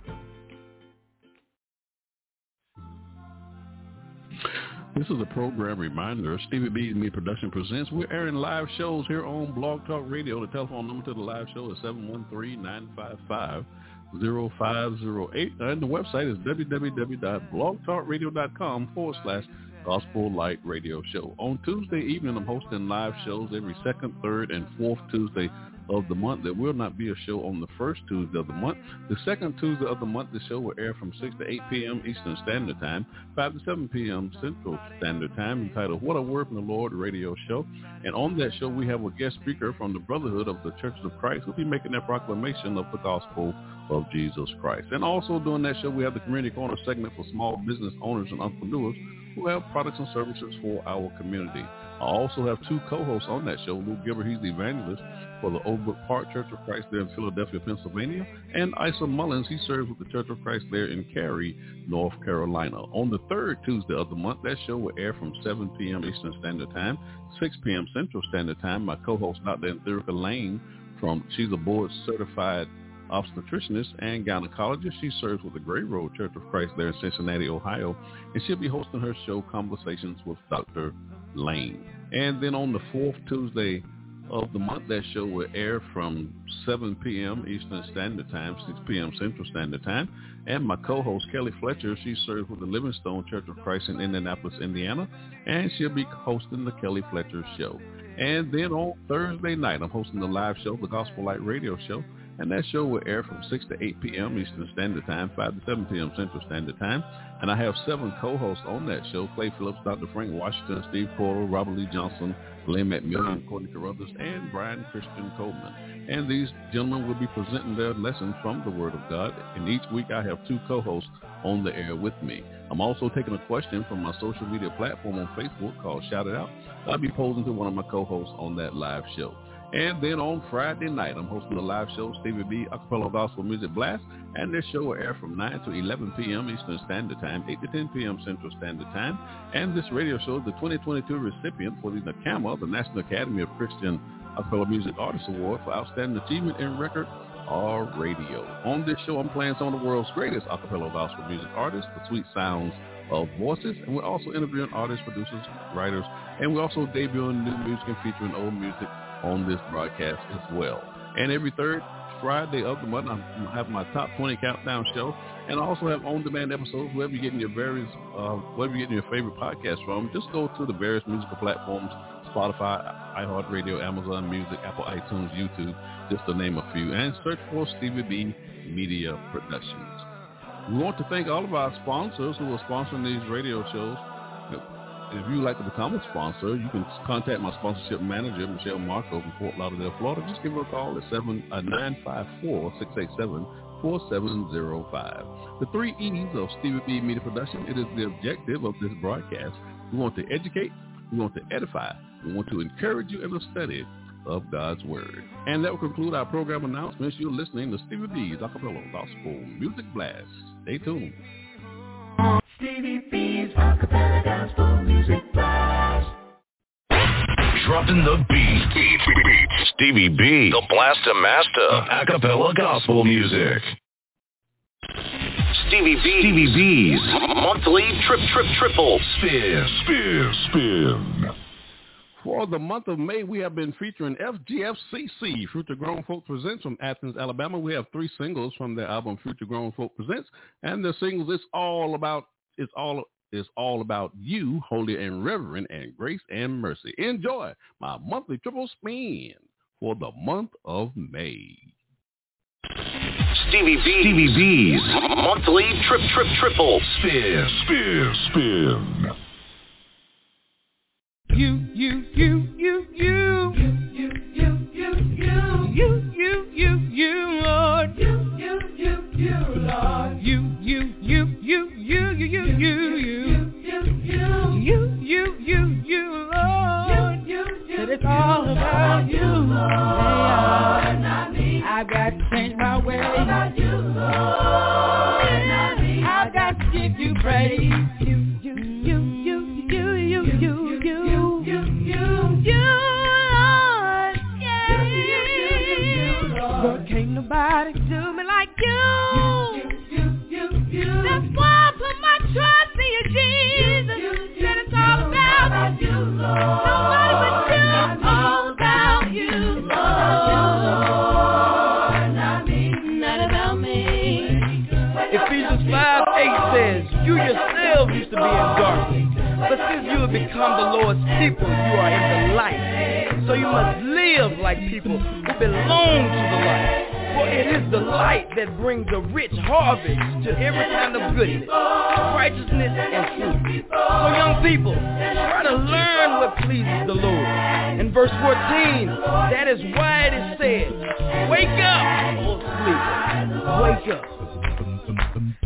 This is a program reminder. Stevie B's Media Production presents. We're airing live shows here on Blog Talk Radio. The telephone number to the live show is 713-955-0508. And the website is www.blogtalkradio.com forward slash Gospel Light Radio Show. On Tuesday evening, I'm hosting live shows every second, third, and fourth Tuesday of the month. There will not be a show on the first Tuesday of the month. The second Tuesday of the month, the show will air from 6 to 8 p.m. Eastern Standard Time, 5 to 7 p.m. Central Standard Time, entitled What a Word from the Lord Radio Show. And on that show, we have a guest speaker from the Brotherhood of the Churches of Christ who will be making that proclamation of the gospel of Jesus Christ. And also during that show, we have the Community Corner segment for small business owners and entrepreneurs who have products and services for our community. I also have two co-hosts on that show. Lou Gilbert, he's the evangelist for the Old Brook Park Church of Christ there in Philadelphia, Pennsylvania. And Isa Mullins, he serves with the Church of Christ there in Cary, North Carolina. On the third Tuesday of the month, that show will air from 7 p.m. Eastern Standard Time, 6 p.m. Central Standard Time. My co-host, Dr. Anthurica Lane, from she's a board certified obstetricianist and gynecologist. She serves with the Gray Road Church of Christ there in Cincinnati, Ohio, and she'll be hosting her show Conversations with Dr. Lane. And then on the fourth Tuesday of the month, that show will air from 7 p.m. Eastern Standard Time, 6 p.m. Central Standard Time. And my co-host, Kelly Fletcher, she serves with the Livingstone Church of Christ in Indianapolis, Indiana, and she'll be hosting the Kelly Fletcher Show. And then on Thursday night, I'm hosting the live show, the Gospel Light Radio Show. And that show will air from 6 to 8 p.m. Eastern Standard Time, 5 to 7 p.m. Central Standard Time. And I have seven co-hosts on that show, Clay Phillips, Dr. Frank Washington, Steve Coral, Robert Lee Johnson, Lynn McMillan, Courtney Carruthers, and Brian Christian Coleman. And these gentlemen will be presenting their lessons from the Word of God. And each week I have two co-hosts on the air with me. I'm also taking a question from my social media platform on Facebook called Shout It Out. I'll be posing to one of my co-hosts on that live show. And then on Friday night, I'm hosting a live show, Stevie B Acapella Gospel Music Blast. And this show will air from 9 to 11 p.m. Eastern Standard Time, 8 to 10 p.m. Central Standard Time. And this radio show the 2022 recipient for the NACAMA, the National Academy of Christian Acapella Music Artists Award for Outstanding Achievement in Record or Radio. On this show, I'm playing some of the world's greatest acapella gospel music artists, the sweet sounds of voices, and we're also interviewing artists, producers, writers, and we're also debuting new music and featuring old music on this broadcast as well. And every third Friday of the month, I have my top 20 countdown show, and I also have on-demand episodes wherever you're getting your various, uh, wherever you're getting your favorite podcast from. Just go to the various musical platforms, Spotify, iHeartRadio, Amazon Music, Apple iTunes, YouTube, just to name a few, and search for Stevie B Media Productions. We want to thank all of our sponsors who are sponsoring these radio shows. If you'd like to become a sponsor, you can contact my sponsorship manager, Michelle Marco from Fort Lauderdale, Florida. Just give her a call at 7 uh, 954-687-4705. The three E's of Stevie B Media Production, it is the objective of this broadcast. We want to educate, we want to edify, we want to encourage you in the study of God's Word. And that will conclude our program announcements. You're listening to Stevie B's Acapella Gospel Music Blast. Stay tuned. Stevie B's Acapella Gospel Music Blast. Dropping the beat. beat, beat, beat. Stevie B, the blaster master of acapella gospel music. Stevie B, Stevie B's monthly trip, trip, triple spin, spin, spin. For the month of May, we have been featuring FGFCC, Future Grown Folk Presents from Athens, Alabama. We have three singles from their album Future Grown Folk Presents, and the singles it's all about it's all it's all about you, holy and reverend, and grace and mercy. Enjoy my monthly triple spin for the month of May. Stevie B, Stevie B's monthly trip, trip, triple spin, spin, spin. You, you, you, you, you. You, you, you, you, you. You, you, you, you, you, you, you, you. You, you, you, you, Lord. That it's all about you, Lord. I've got to change my way. I've got to give you praise. People who belong to the light. For it is the light that brings a rich harvest to every kind of goodness, righteousness, and truth. So young people, try to learn what pleases the Lord. In verse 14, that is why it is said, Wake up, O sleep. Wake up.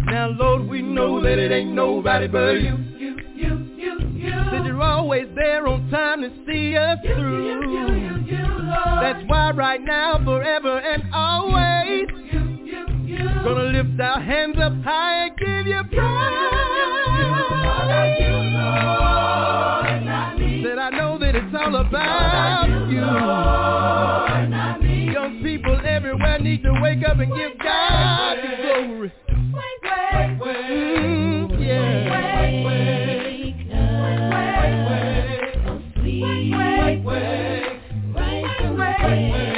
Now, Lord, we know that it ain't nobody but you. That you're always there on time to see us through. That's why right now, forever and always, gonna lift our hands up high and give you praise. That I know that it's all about you. Young people everywhere need to wake up and give God the glory. Mm, way. Right away. Right away.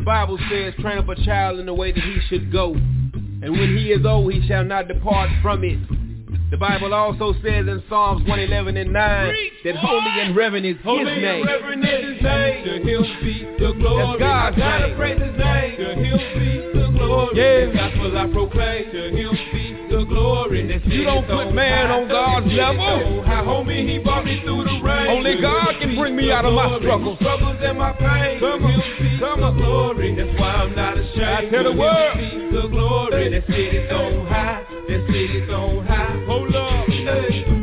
Bible says, train up a child in the way that he should go. And when he is old, he shall not depart from it. The Bible also says in Psalms 111 and 9 that holy and reverend is Holy his and name. reverend is his name. To him be the glory. That's God's I gotta name. praise his name. To him be the glory. Yeah. The gospel I proclaim. To him be glory. You don't put man on God's level. high. Homie, he brought me through the rain. Only God can bring me out of my struggles. Struggles and my pain. Come on. Come on. glory. That's why I'm not ashamed. I tell the world. the glory. That city's on high. That city's on high.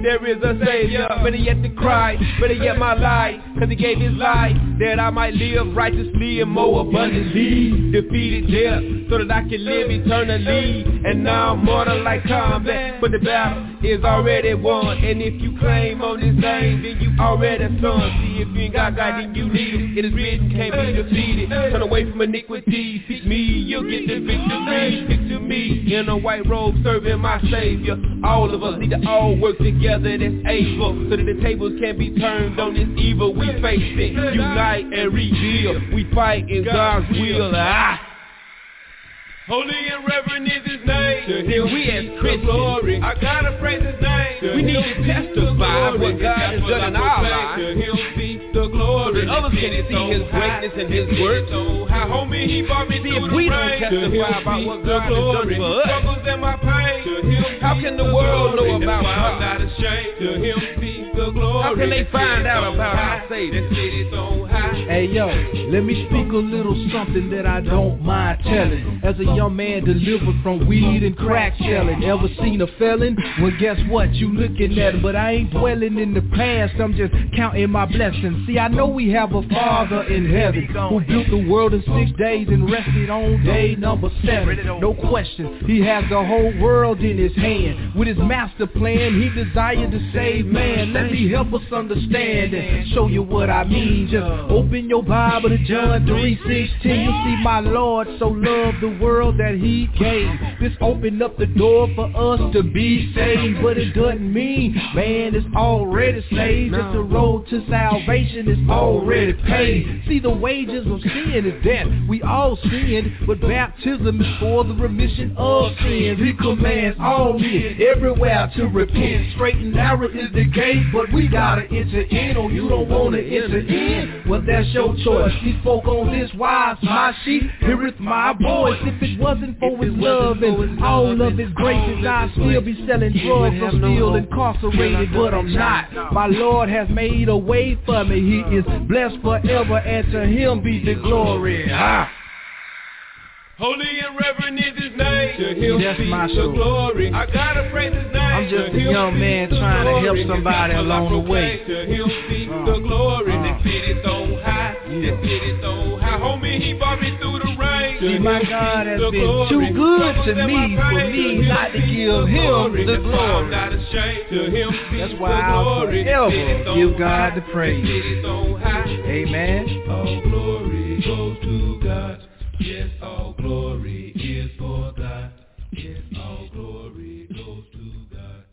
There is a Savior, better yet to cry, better yet my life, cause he gave his life that I might live righteously and more abundantly. Defeated death so that I can live eternally. And now I'm mortal like combat, but the battle is already won. And if you claim on this name, then you already son. See, if you ain't got God, then you need it. It is written, can't be defeated. Turn away from iniquity, seek me, you'll get the victory. Picture me in a white robe serving my Savior. All of us need to all work together that's able, so that the tables can be turned on this evil we facing. Unite and rebuild. We fight in God's will. Ah. Holy and reverend is his name. To him we as Christians, glory. I gotta praise his name. we need to testify what God has done in our lives. To him be the glory. So others can see his greatness and his work. So how homie he brought me see if we don't testify about what God has done for us. Struggles and my pain. Can the world know about God? I'm not ashamed. To him be the glory. How can they find out about our Savior? Hey yo, let me speak a little something that I don't mind telling. As a young man delivered from weed and crack selling, ever seen a felon? Well, guess what? You looking at him, but I ain't dwelling in the past. I'm just counting my blessings. See, I know we have a Father in heaven who built the world in six days and rested on day number seven. No question, He has the whole world in His hand. With His master plan, He desired to save man. Let me help us understand and show you what I mean. Just open your Bible to John 3:16. You see, my Lord so loved the world that He gave. This opened up the door for us to be saved, but it doesn't mean man is already saved. Just the road to salvation is already paid. See, the wages of sin is death. We all sinned, but baptism is for the remission of sins. He commands all men everywhere to repent. Straight and narrow is the gate, but we gotta enter in. Oh, you don't wanna enter in? Well, that's your choice. He spoke on this wise, my sheep heareth my voice. If it wasn't for his love and all of his graces, I'd still be selling drugs. I'm still incarcerated, but I'm not. My Lord has made a way for me. He is blessed forever, and to him be the glory. Ah. Holy and reverend is his name. To him That's be my the soul. glory. I gotta praise his name. I'm just To a young man the trying to help somebody His gospel I along the way. To him be uh, the glory. Uh. The city's so high. The city's on high. Homie, he brought me through the rain. See, my God has The been glory. too good to me for me not to give him the That's why I'm glory. To him be That's the why I'll glory. The forever city's give God the praise. The city's on high. Amen. All glory goes to God. Yes, all glory is for God. Yes, all glory goes to God.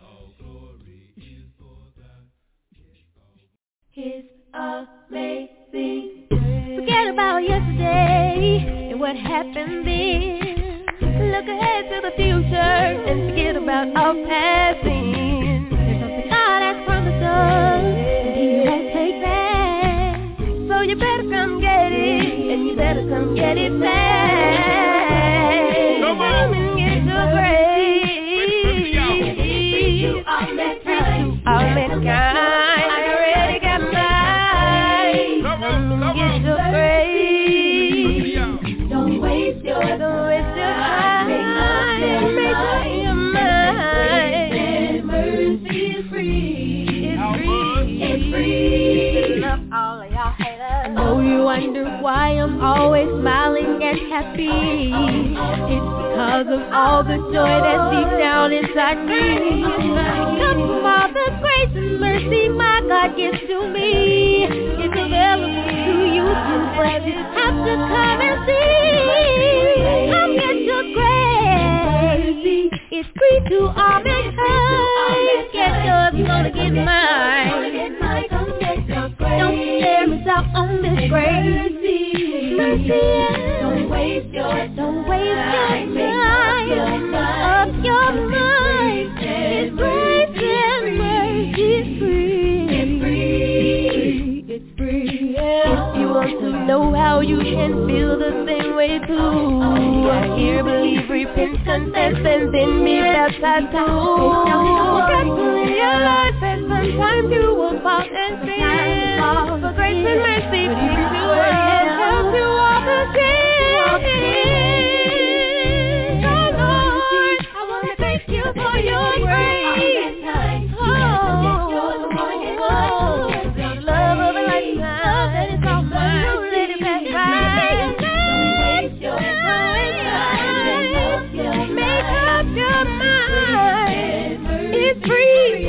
All glory is for God. It's amazing. Forget about yesterday and what happened then. Look ahead to the future and forget about our past sins. There's something God has promised us He won't take back. So you better come get it and you better come get it fast. Come on and get your grace. All mankind. I already got mine. Come on, get your grace. Don't waste your, don't Oh, you wonder why I'm always smiling and happy. It's because of all the joy that's deep down inside me. Come from all the grace and mercy my God gives to me. It's available to you too, but you have to come and see. Come get your grace. It's free to all mankind. Get yours, you gonna get mine. Don't share us out on this grace. Mercy, don't waste your, don't waste your time. Up your mind. It's grace and mercy free. Free. If you want to know how you can feel the same way too, I hear, believe, repent, confess, and then be baptized too. Now you in your life, and sometimes you will fall and sin. For grace and mercy, do it and help you walk again. free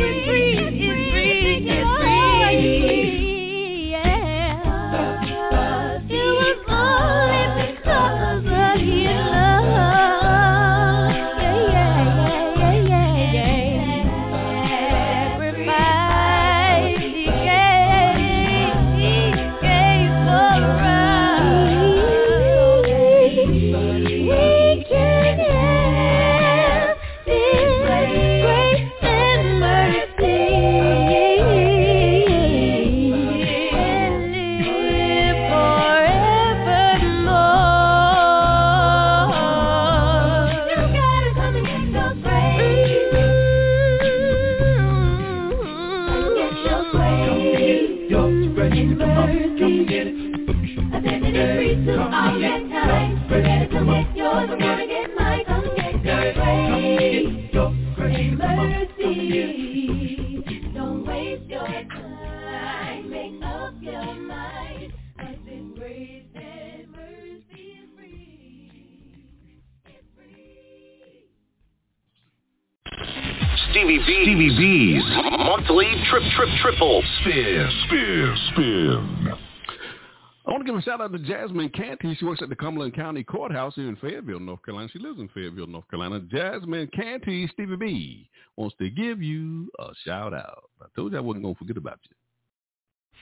want to give a shout out to Jasmine Canty. She works at the Cumberland County Courthouse here in Fayetteville, North Carolina. She lives in Fayetteville, North Carolina. Jasmine Canty, Stevie B, wants to give you a shout out. I told you I wasn't going to forget about you.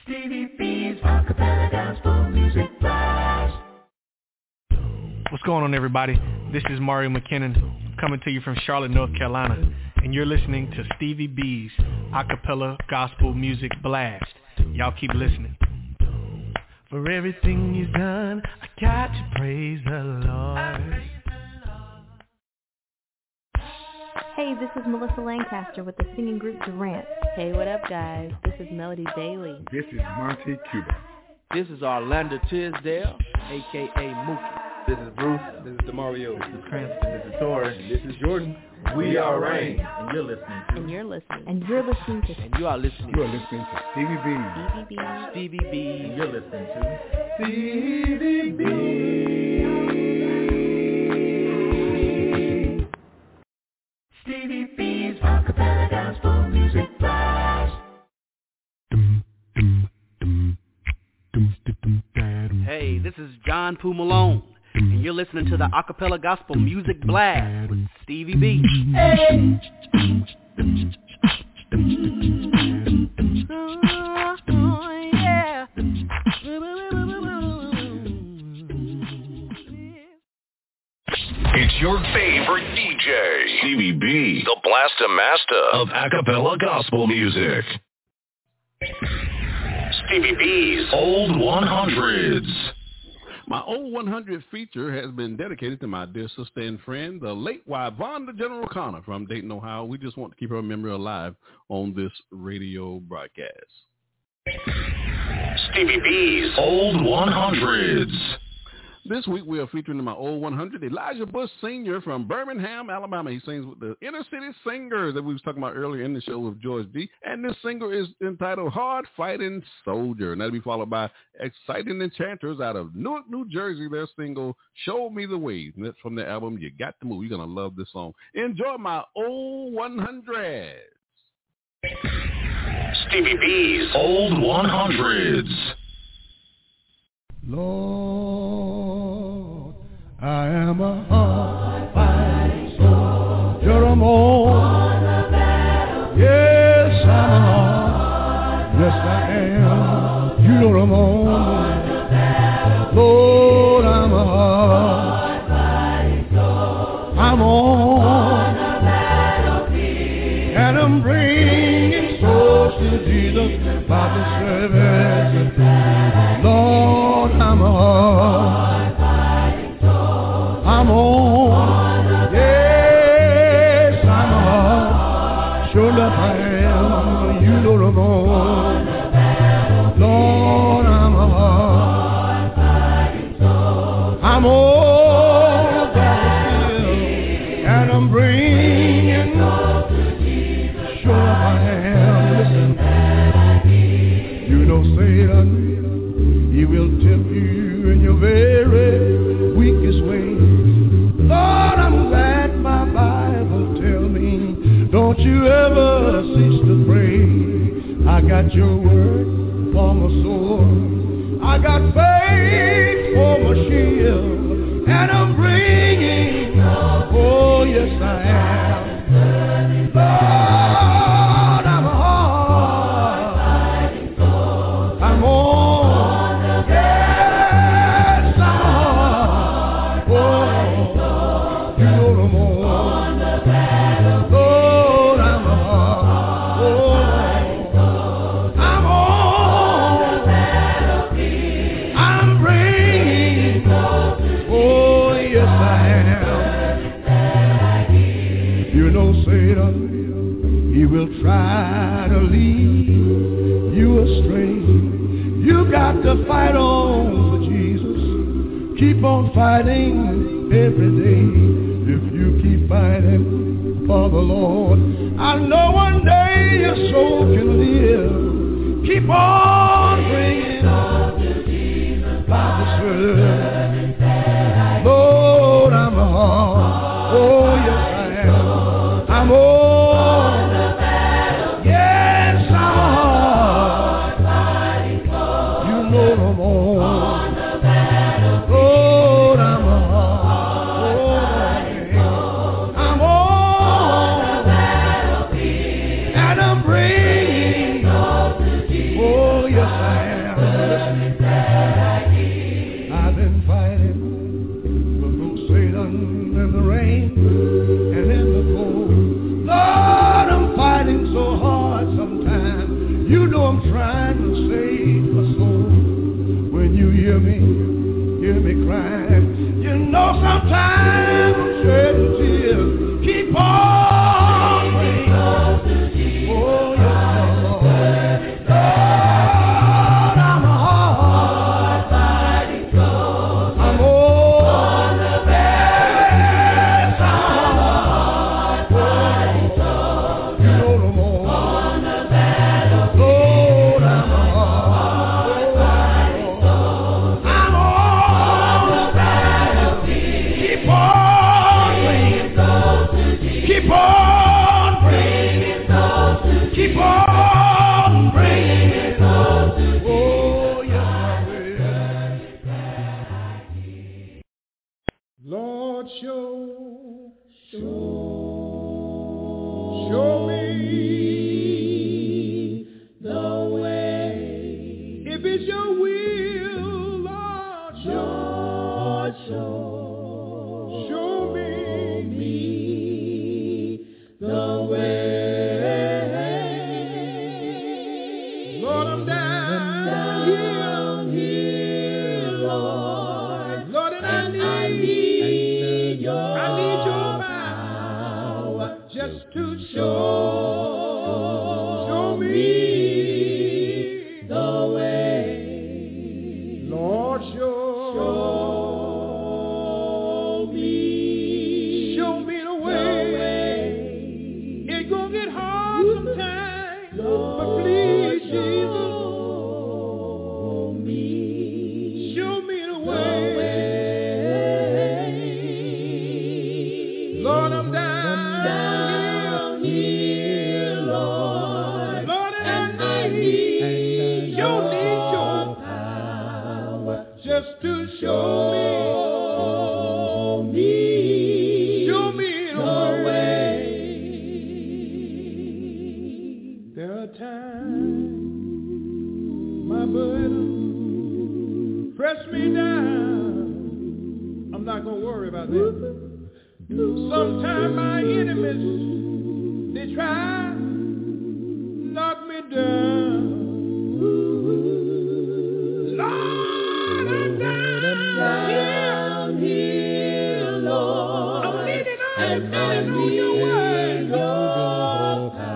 Stevie B's acapella gospel music blast. What's going on, everybody? This is Mario McKinnon coming to you from Charlotte, North Carolina, and you're listening to Stevie B's acapella gospel music blast. Y'all keep listening. For everything he's done, I got to praise the Lord. Hey, this is Melissa Lancaster with the singing group Durant. Hey, what up, guys? This is Melody Daly. This is Monty Cuba. This is Orlando Tisdale, aka Mookie. This is Bruce. This is Demario. This is Cranston. This is Tori. This is Jordan. We are Rain. And you're listening to. And you're listening. And you're listening to. And you are listening. You are listening to Stevie B. Stevie B. Stevie B. And you're listening to. Stevie B. Stevie B's acapella gospel music blast. Hey, this is John Poo Malone, and you're listening to the Acapella Gospel Music Blast with Stevie B. Hey. Oh, yeah. It's your favorite DJ, Stevie B, the Blaster Master of acapella gospel music. Stevie B's Old 100s. My old 100 feature has been dedicated to my dear sister and friend, the late Wivonda General Connor from Dayton, Ohio. We just want to keep her memory alive on this radio broadcast. Stevie B's Old 100s. This week we are featuring in my old 100 Elijah Bush Sr. from Birmingham, Alabama. He sings with the Inner City Singers that we was talking about earlier in the show with George Gee. And this singer is entitled Hard Fighting Soldier. And that'll be followed by Exciting Enchanters out of Newark, New Jersey. Their single Show Me the Way. And that's from their album You Got to Move. You're going to love this song. Enjoy my old 100. Stevie B's Old 100s. Lord, I am a hard fighting soldier. Yes, I'm a hard. Yes, I am. You're a more. Lord, I'm a hard fighting soldier. I'm on. And I'm bringing souls to Jesus by the service. Lord, I'm on. I'm on. Yes, I'm on. Sure enough I am. You know I'm on. Lord, I'm on. I'm on. And I'm bringing Sure I am. Listen. You know Satan, he will tempt your word for my sword. I got faith for my shield. And I'm bringing, fighting and I need your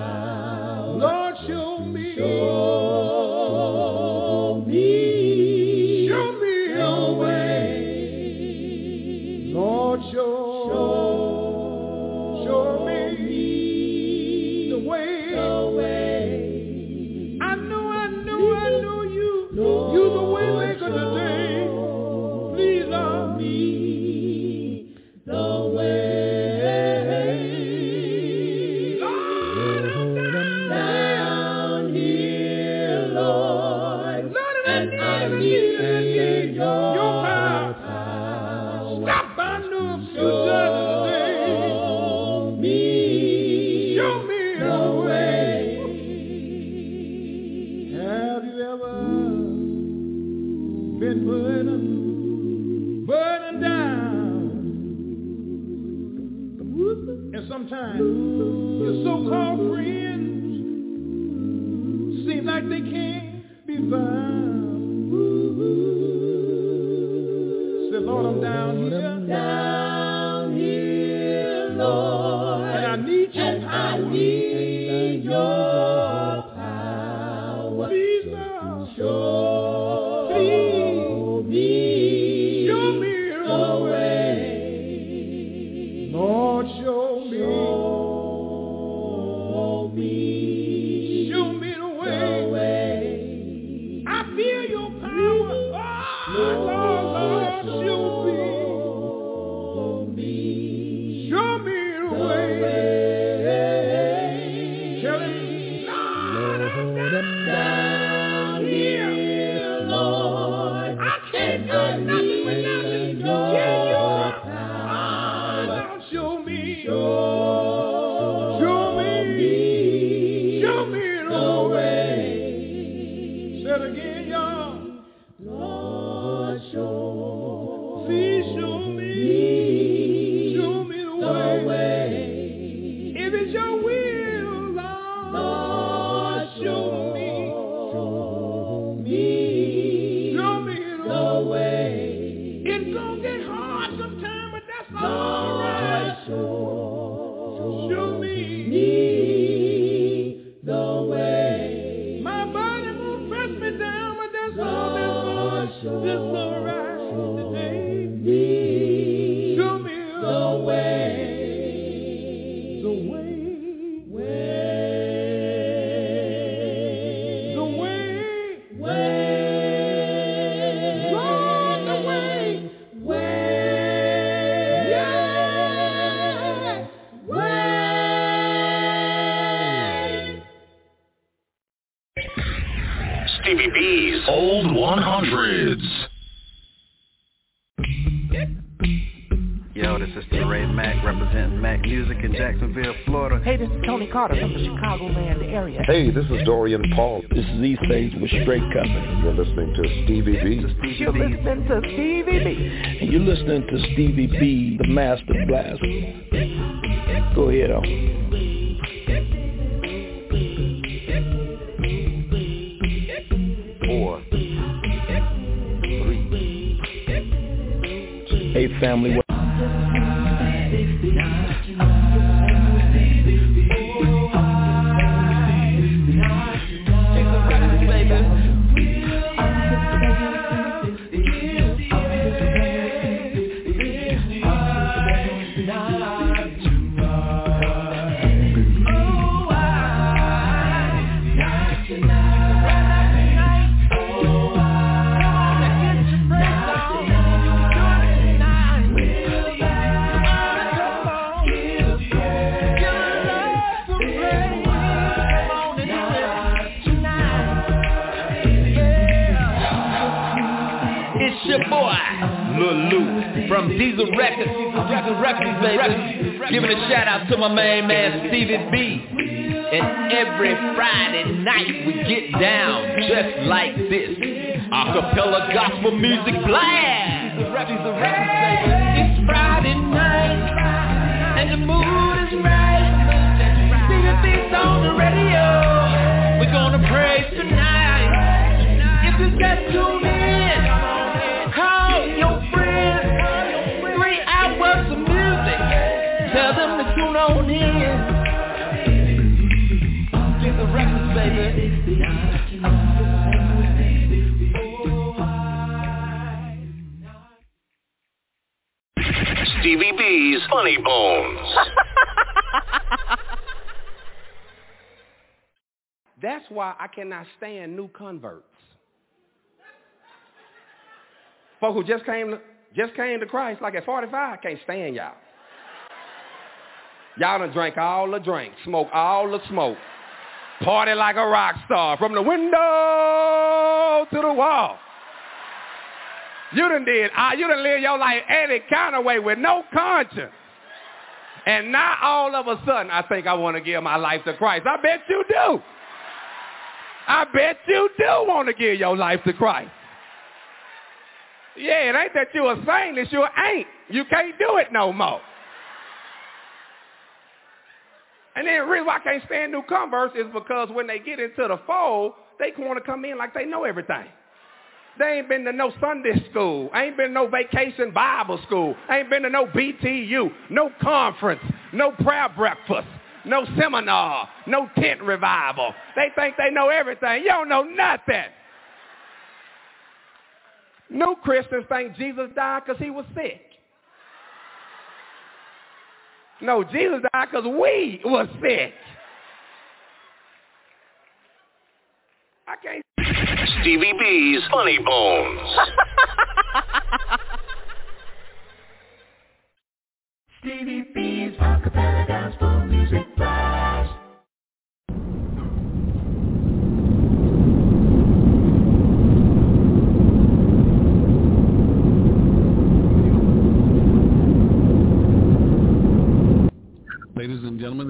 Hey, this is Carter from the Chicagoland area. Hey, this is Dorian Paul. This is East Phase with Straight Company. You're listening to Stevie B. You're listening to Stevie B. And you're listening to Stevie B, the Master Blaster. Go ahead, on. Acapella gospel music blast. Stevie B's Funny Bones. That's why I cannot stand new converts. Folk who just came to, just came to Christ, like at 45, I can't stand y'all. Y'all done drank all the drink, smoke all the smoke, party like a rock star from the window to the wall. You done did, uh, you done live your life any kind of way with no conscience. And now all of a sudden, I think I want to give my life to Christ. I bet you do. I bet you do want to give your life to Christ. Yeah, it ain't that you a saint, it's you ain't. You can't do it no more. And then the reason why I can't stand new converts is because when they get into the fold, they want to come in like they know everything. They ain't been to no Sunday school. Ain't been to no vacation Bible school. Ain't been to no BTU, no conference, no prayer breakfast, no seminar, no tent revival. They think they know everything. You don't know nothing. New Christians think Jesus died because he was sick. No, Jesus died because we was sick. I can't. Stevie B's Funny Bones. Stevie B's Acapella Gospel Music Blast. Ladies and gentlemen,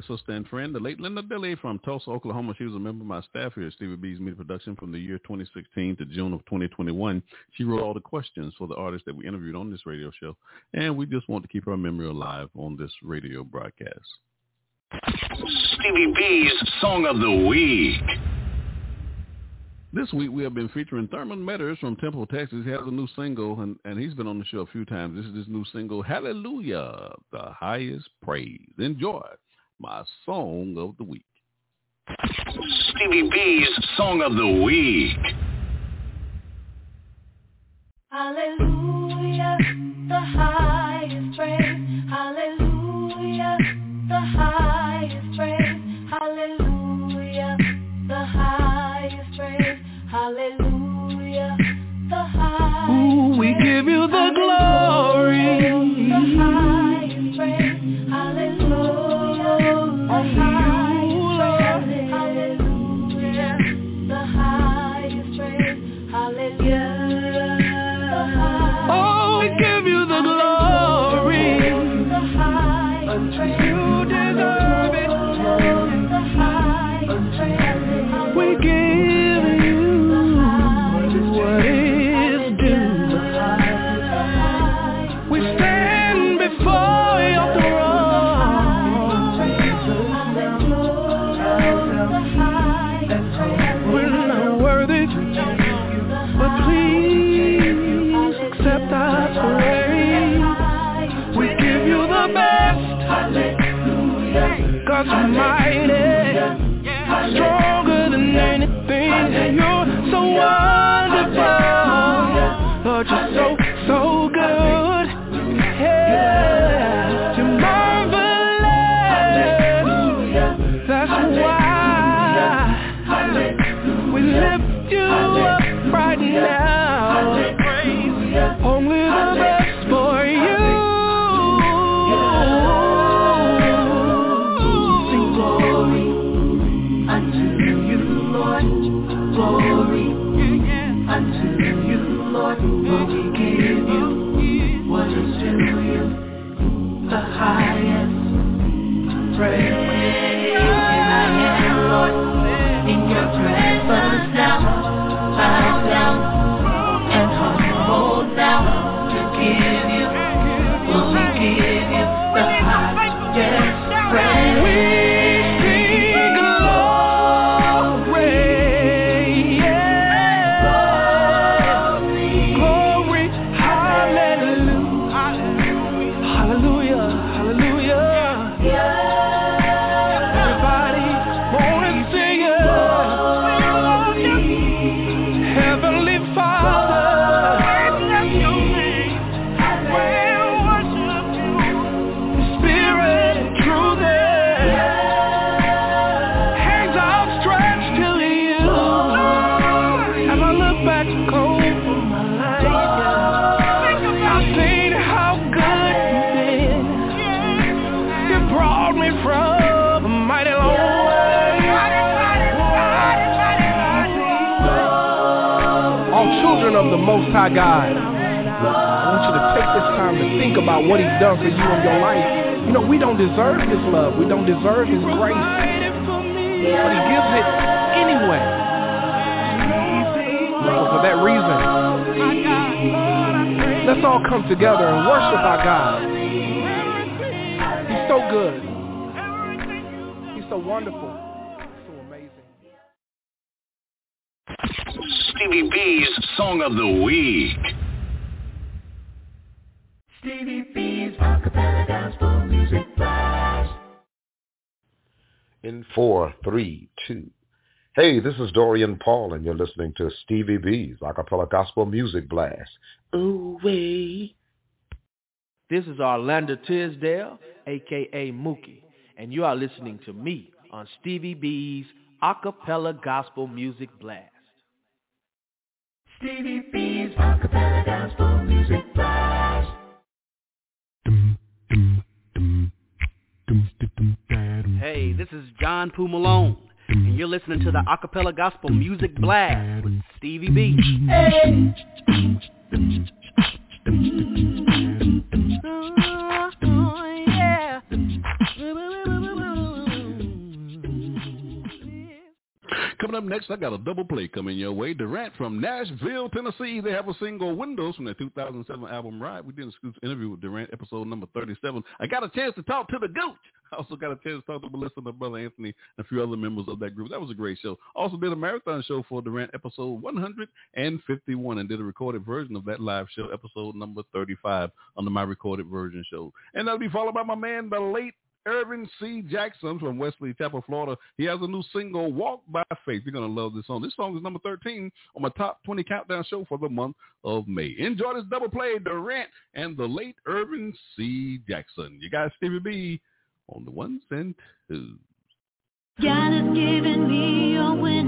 Dear sister and friend, the late Linda Dilly from Tulsa, Oklahoma. She was a member of my staff here at Stevie B's Media Production from the year 2016 to June of 2021. She wrote all the questions for the artists that we interviewed on this radio show, and we just want to keep her memory alive on this radio broadcast. Stevie B's Song of the Week. This week we have been featuring Thurmond Metters from Temple, Texas. He has a new single, and, and he's been on the show a few times. This is his new single, Hallelujah, the highest praise. Enjoy my song of the week. Stevie B's Song of the Week. Hallelujah, the highest praise. Hallelujah, about what He's done for you in your life. You know, we don't deserve His love. We don't deserve His grace. But He gives it anyway. So for that reason, Let's all come together and worship our God. He's so good. He's so wonderful. So amazing. Stevie B's Song of the Week. In four, three, two. Hey, this is Dorian Paul, and you're listening to Stevie B's Acapella Gospel Music Blast. Ooh, wee. This is Orlando Tisdale, a.k.a. Mookie, and you are listening to me on Stevie B's Acapella Gospel Music Blast. Stevie B's Acapella Gospel Music Hey, this is John Poo Malone, and you're listening to the Acapella Gospel Music Blast with Stevie B. Oh, hey. Coming up next, I got a double play coming your way. Durant from Nashville, Tennessee. They have a single Windows from their 2007 album Ride. We did an exclusive interview with Durant, episode number 37. I got a chance to talk to the Gooch. I also got a chance to talk to Melissa and Brother Anthony and a few other members of that group. That was a great show. Also did a marathon show for Durant, episode 151, and did a recorded version of that live show, episode number 35, on the My Recorded Version show. And that'll be followed by my man, the late Irvin C. Jackson from Wesley Chapel, Florida. He has a new single, Walk by Faith. You're going to love this song. This song is number 13 on my top 20 countdown show for the month of May. Enjoy this double play, Durant and the late Irvin C. Jackson. You got Stevie B on the ones and twos. God has given me window,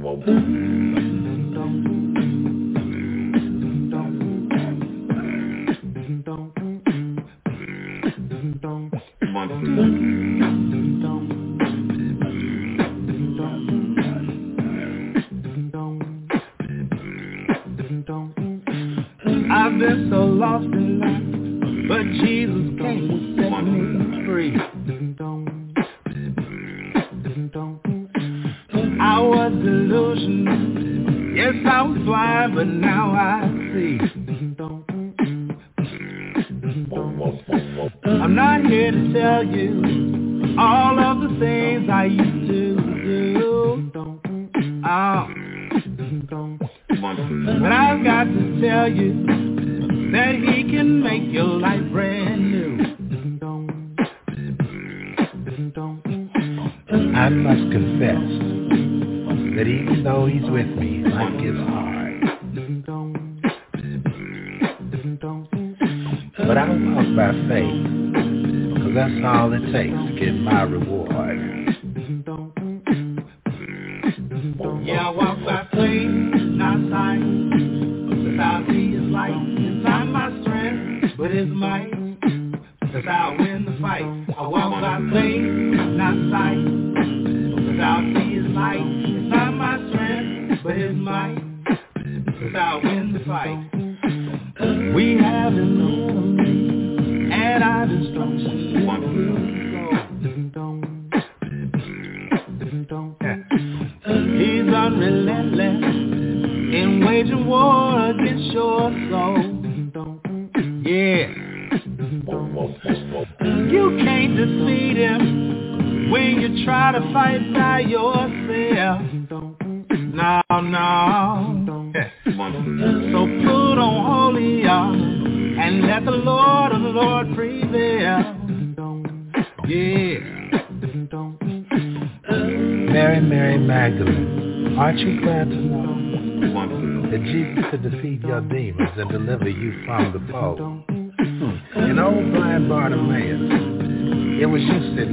Well,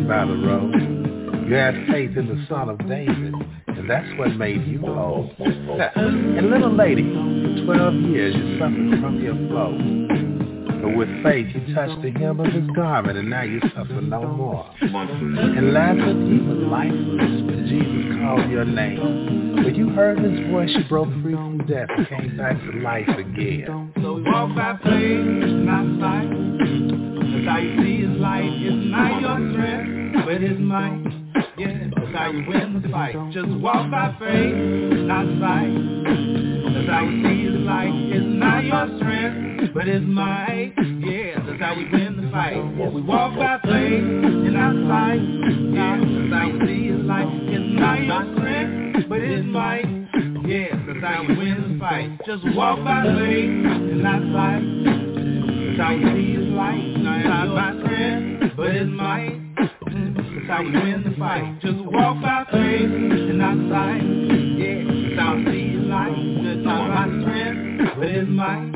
by the road. You had faith in the son of David, and that's what made you whole. and little lady, for 12 years you suffered from your flow. But with faith, you touched the hem of his garment, and now you suffer no more. And Lazarus, he was lifeless, but Jesus called your name. When you heard his voice, you broke free from death and came back to life again. So walk by faith, not sight. As I see his light it's not your strength, but his might. Yeah, that's how you win the fight. Just walk by faith, not sight. That's how we see the light. It's not your strength, but it's might. Yeah, that's how we win the fight. Yeah, we walk by faith, and not sight. Yeah, that's how we see the light. It's not your strength, but it's might. Yeah, that's how we win the fight. Just walk by faith, and not sight. That's how we see His light. It's not my strength, but His might that's how we win the fight. Just walk by faith and not sight. Yeah, thou see light. That's not my strength, but it's might.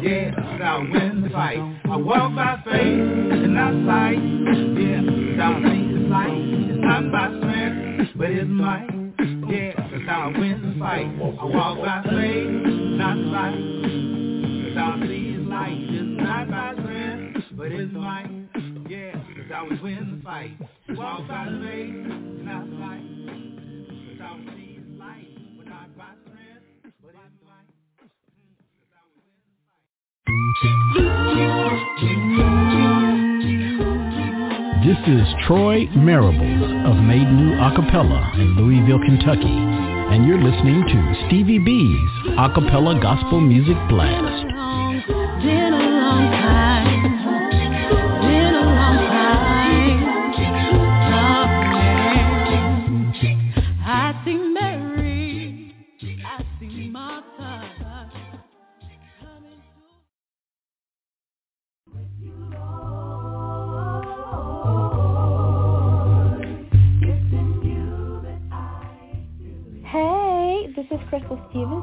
Yeah, thou win the fight. I walk by faith and not sight. Yeah, thou see light. It's not by strength, but it's might. Yeah, thou win the fight. I walk by faith, not sight. Thou see light. It's not by strength, but it's might. Cause I was winning the fight. Walk by the lane, not light. Cause I was seeing light, but not by strength. This is Troy Marables of Made New Acapella in Louisville, Kentucky, and you're listening to Stevie B's Acapella Gospel Music Blast.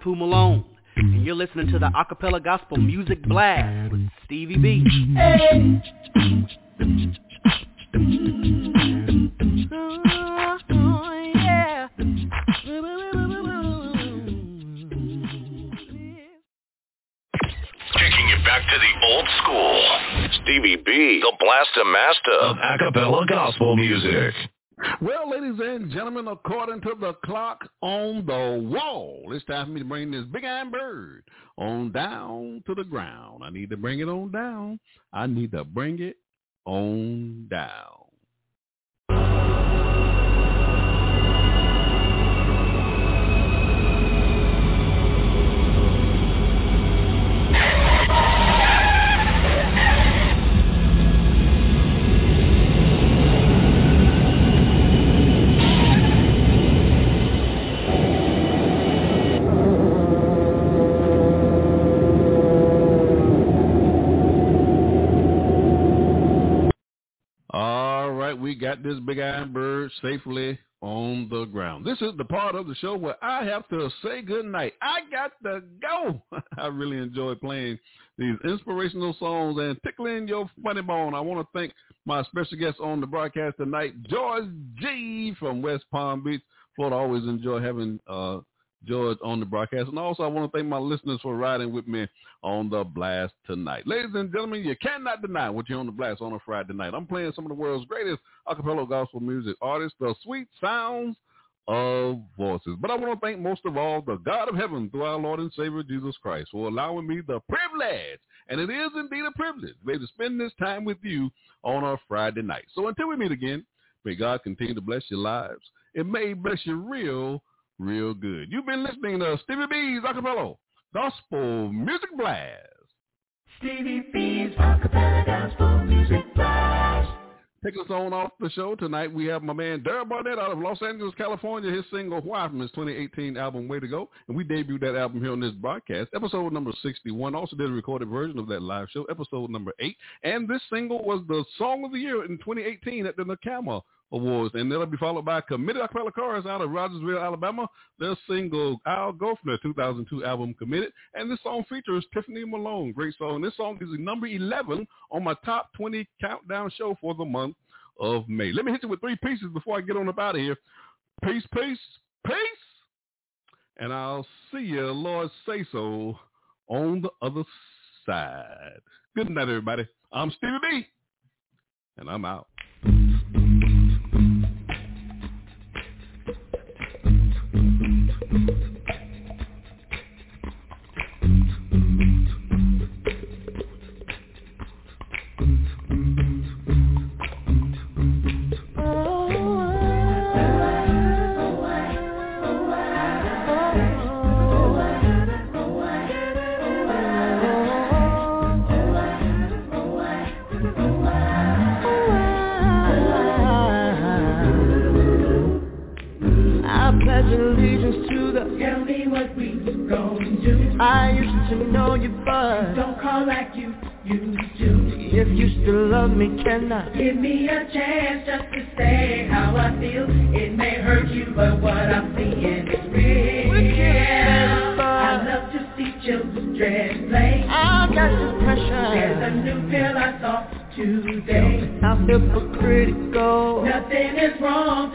Poo Malone, and you're listening to the Acapella Gospel Music Blast with Stevie B. Taking you back to the old school. Stevie B, the blaster master of acapella gospel music. Well, ladies and gentlemen, according to the clock on the wall, it's time for me to bring this big iron bird on down to the ground. I need to bring it on down. I need to bring it on down. We got this big iron bird safely on the ground. This is the part of the show where I have to say good night. I got to go. I really enjoy playing these inspirational songs and tickling your funny bone. I want to thank my special guest on the broadcast tonight, George Gee from West Palm Beach, Florida. Always enjoy having uh, George on the broadcast. And also I want to thank my listeners for riding with me on the blast tonight. Ladies and gentlemen, you cannot deny what you're on the blast on a Friday night. I'm playing some of the world's greatest acapella gospel music artists, the sweet sounds of voices. But I want to thank most of all the God of heaven through our Lord and Savior Jesus Christ for allowing me the privilege, and it is indeed a privilege, to spend this time with you on a Friday night. So until we meet again, may God continue to bless your lives. It may bless you real, real good. You've been listening to Stevie B's Acapella Gospel Music Blast. Stevie B's Acapella Gospel Music Blast. Take us on off the show tonight. We have my man Daryl Barnett out of Los Angeles, California. His single "Why" from his 2018 album "Way to Go," and we debuted that album here on this broadcast, episode number 61. Also did a recorded version of that live show, episode number eight. And this single was the song of the year in 2018 at the NACAMA Awards, and that'll be followed by Committed Acapella Chorus out of Rogersville, Alabama. Their single "I'll Go" from their 2002 album "Committed," and this song features Tiffany Malone. Great song. This song is number 11 on my top 20 countdown show for the month of May. Let me hit you with three pieces before I get on up out of here. Peace, peace, peace, and I'll see you, Lord say so, on the other side. Good night, everybody. I'm Stevie B, and I'm out. I used to know you, but don't call like you used to. If you still love me, can I give me a chance just to say how I feel? It may hurt you, but what I'm seeing is real. I love to see children play. I got the pressure. There's a new pill I saw today. I feel hypocritical. Nothing is wrong.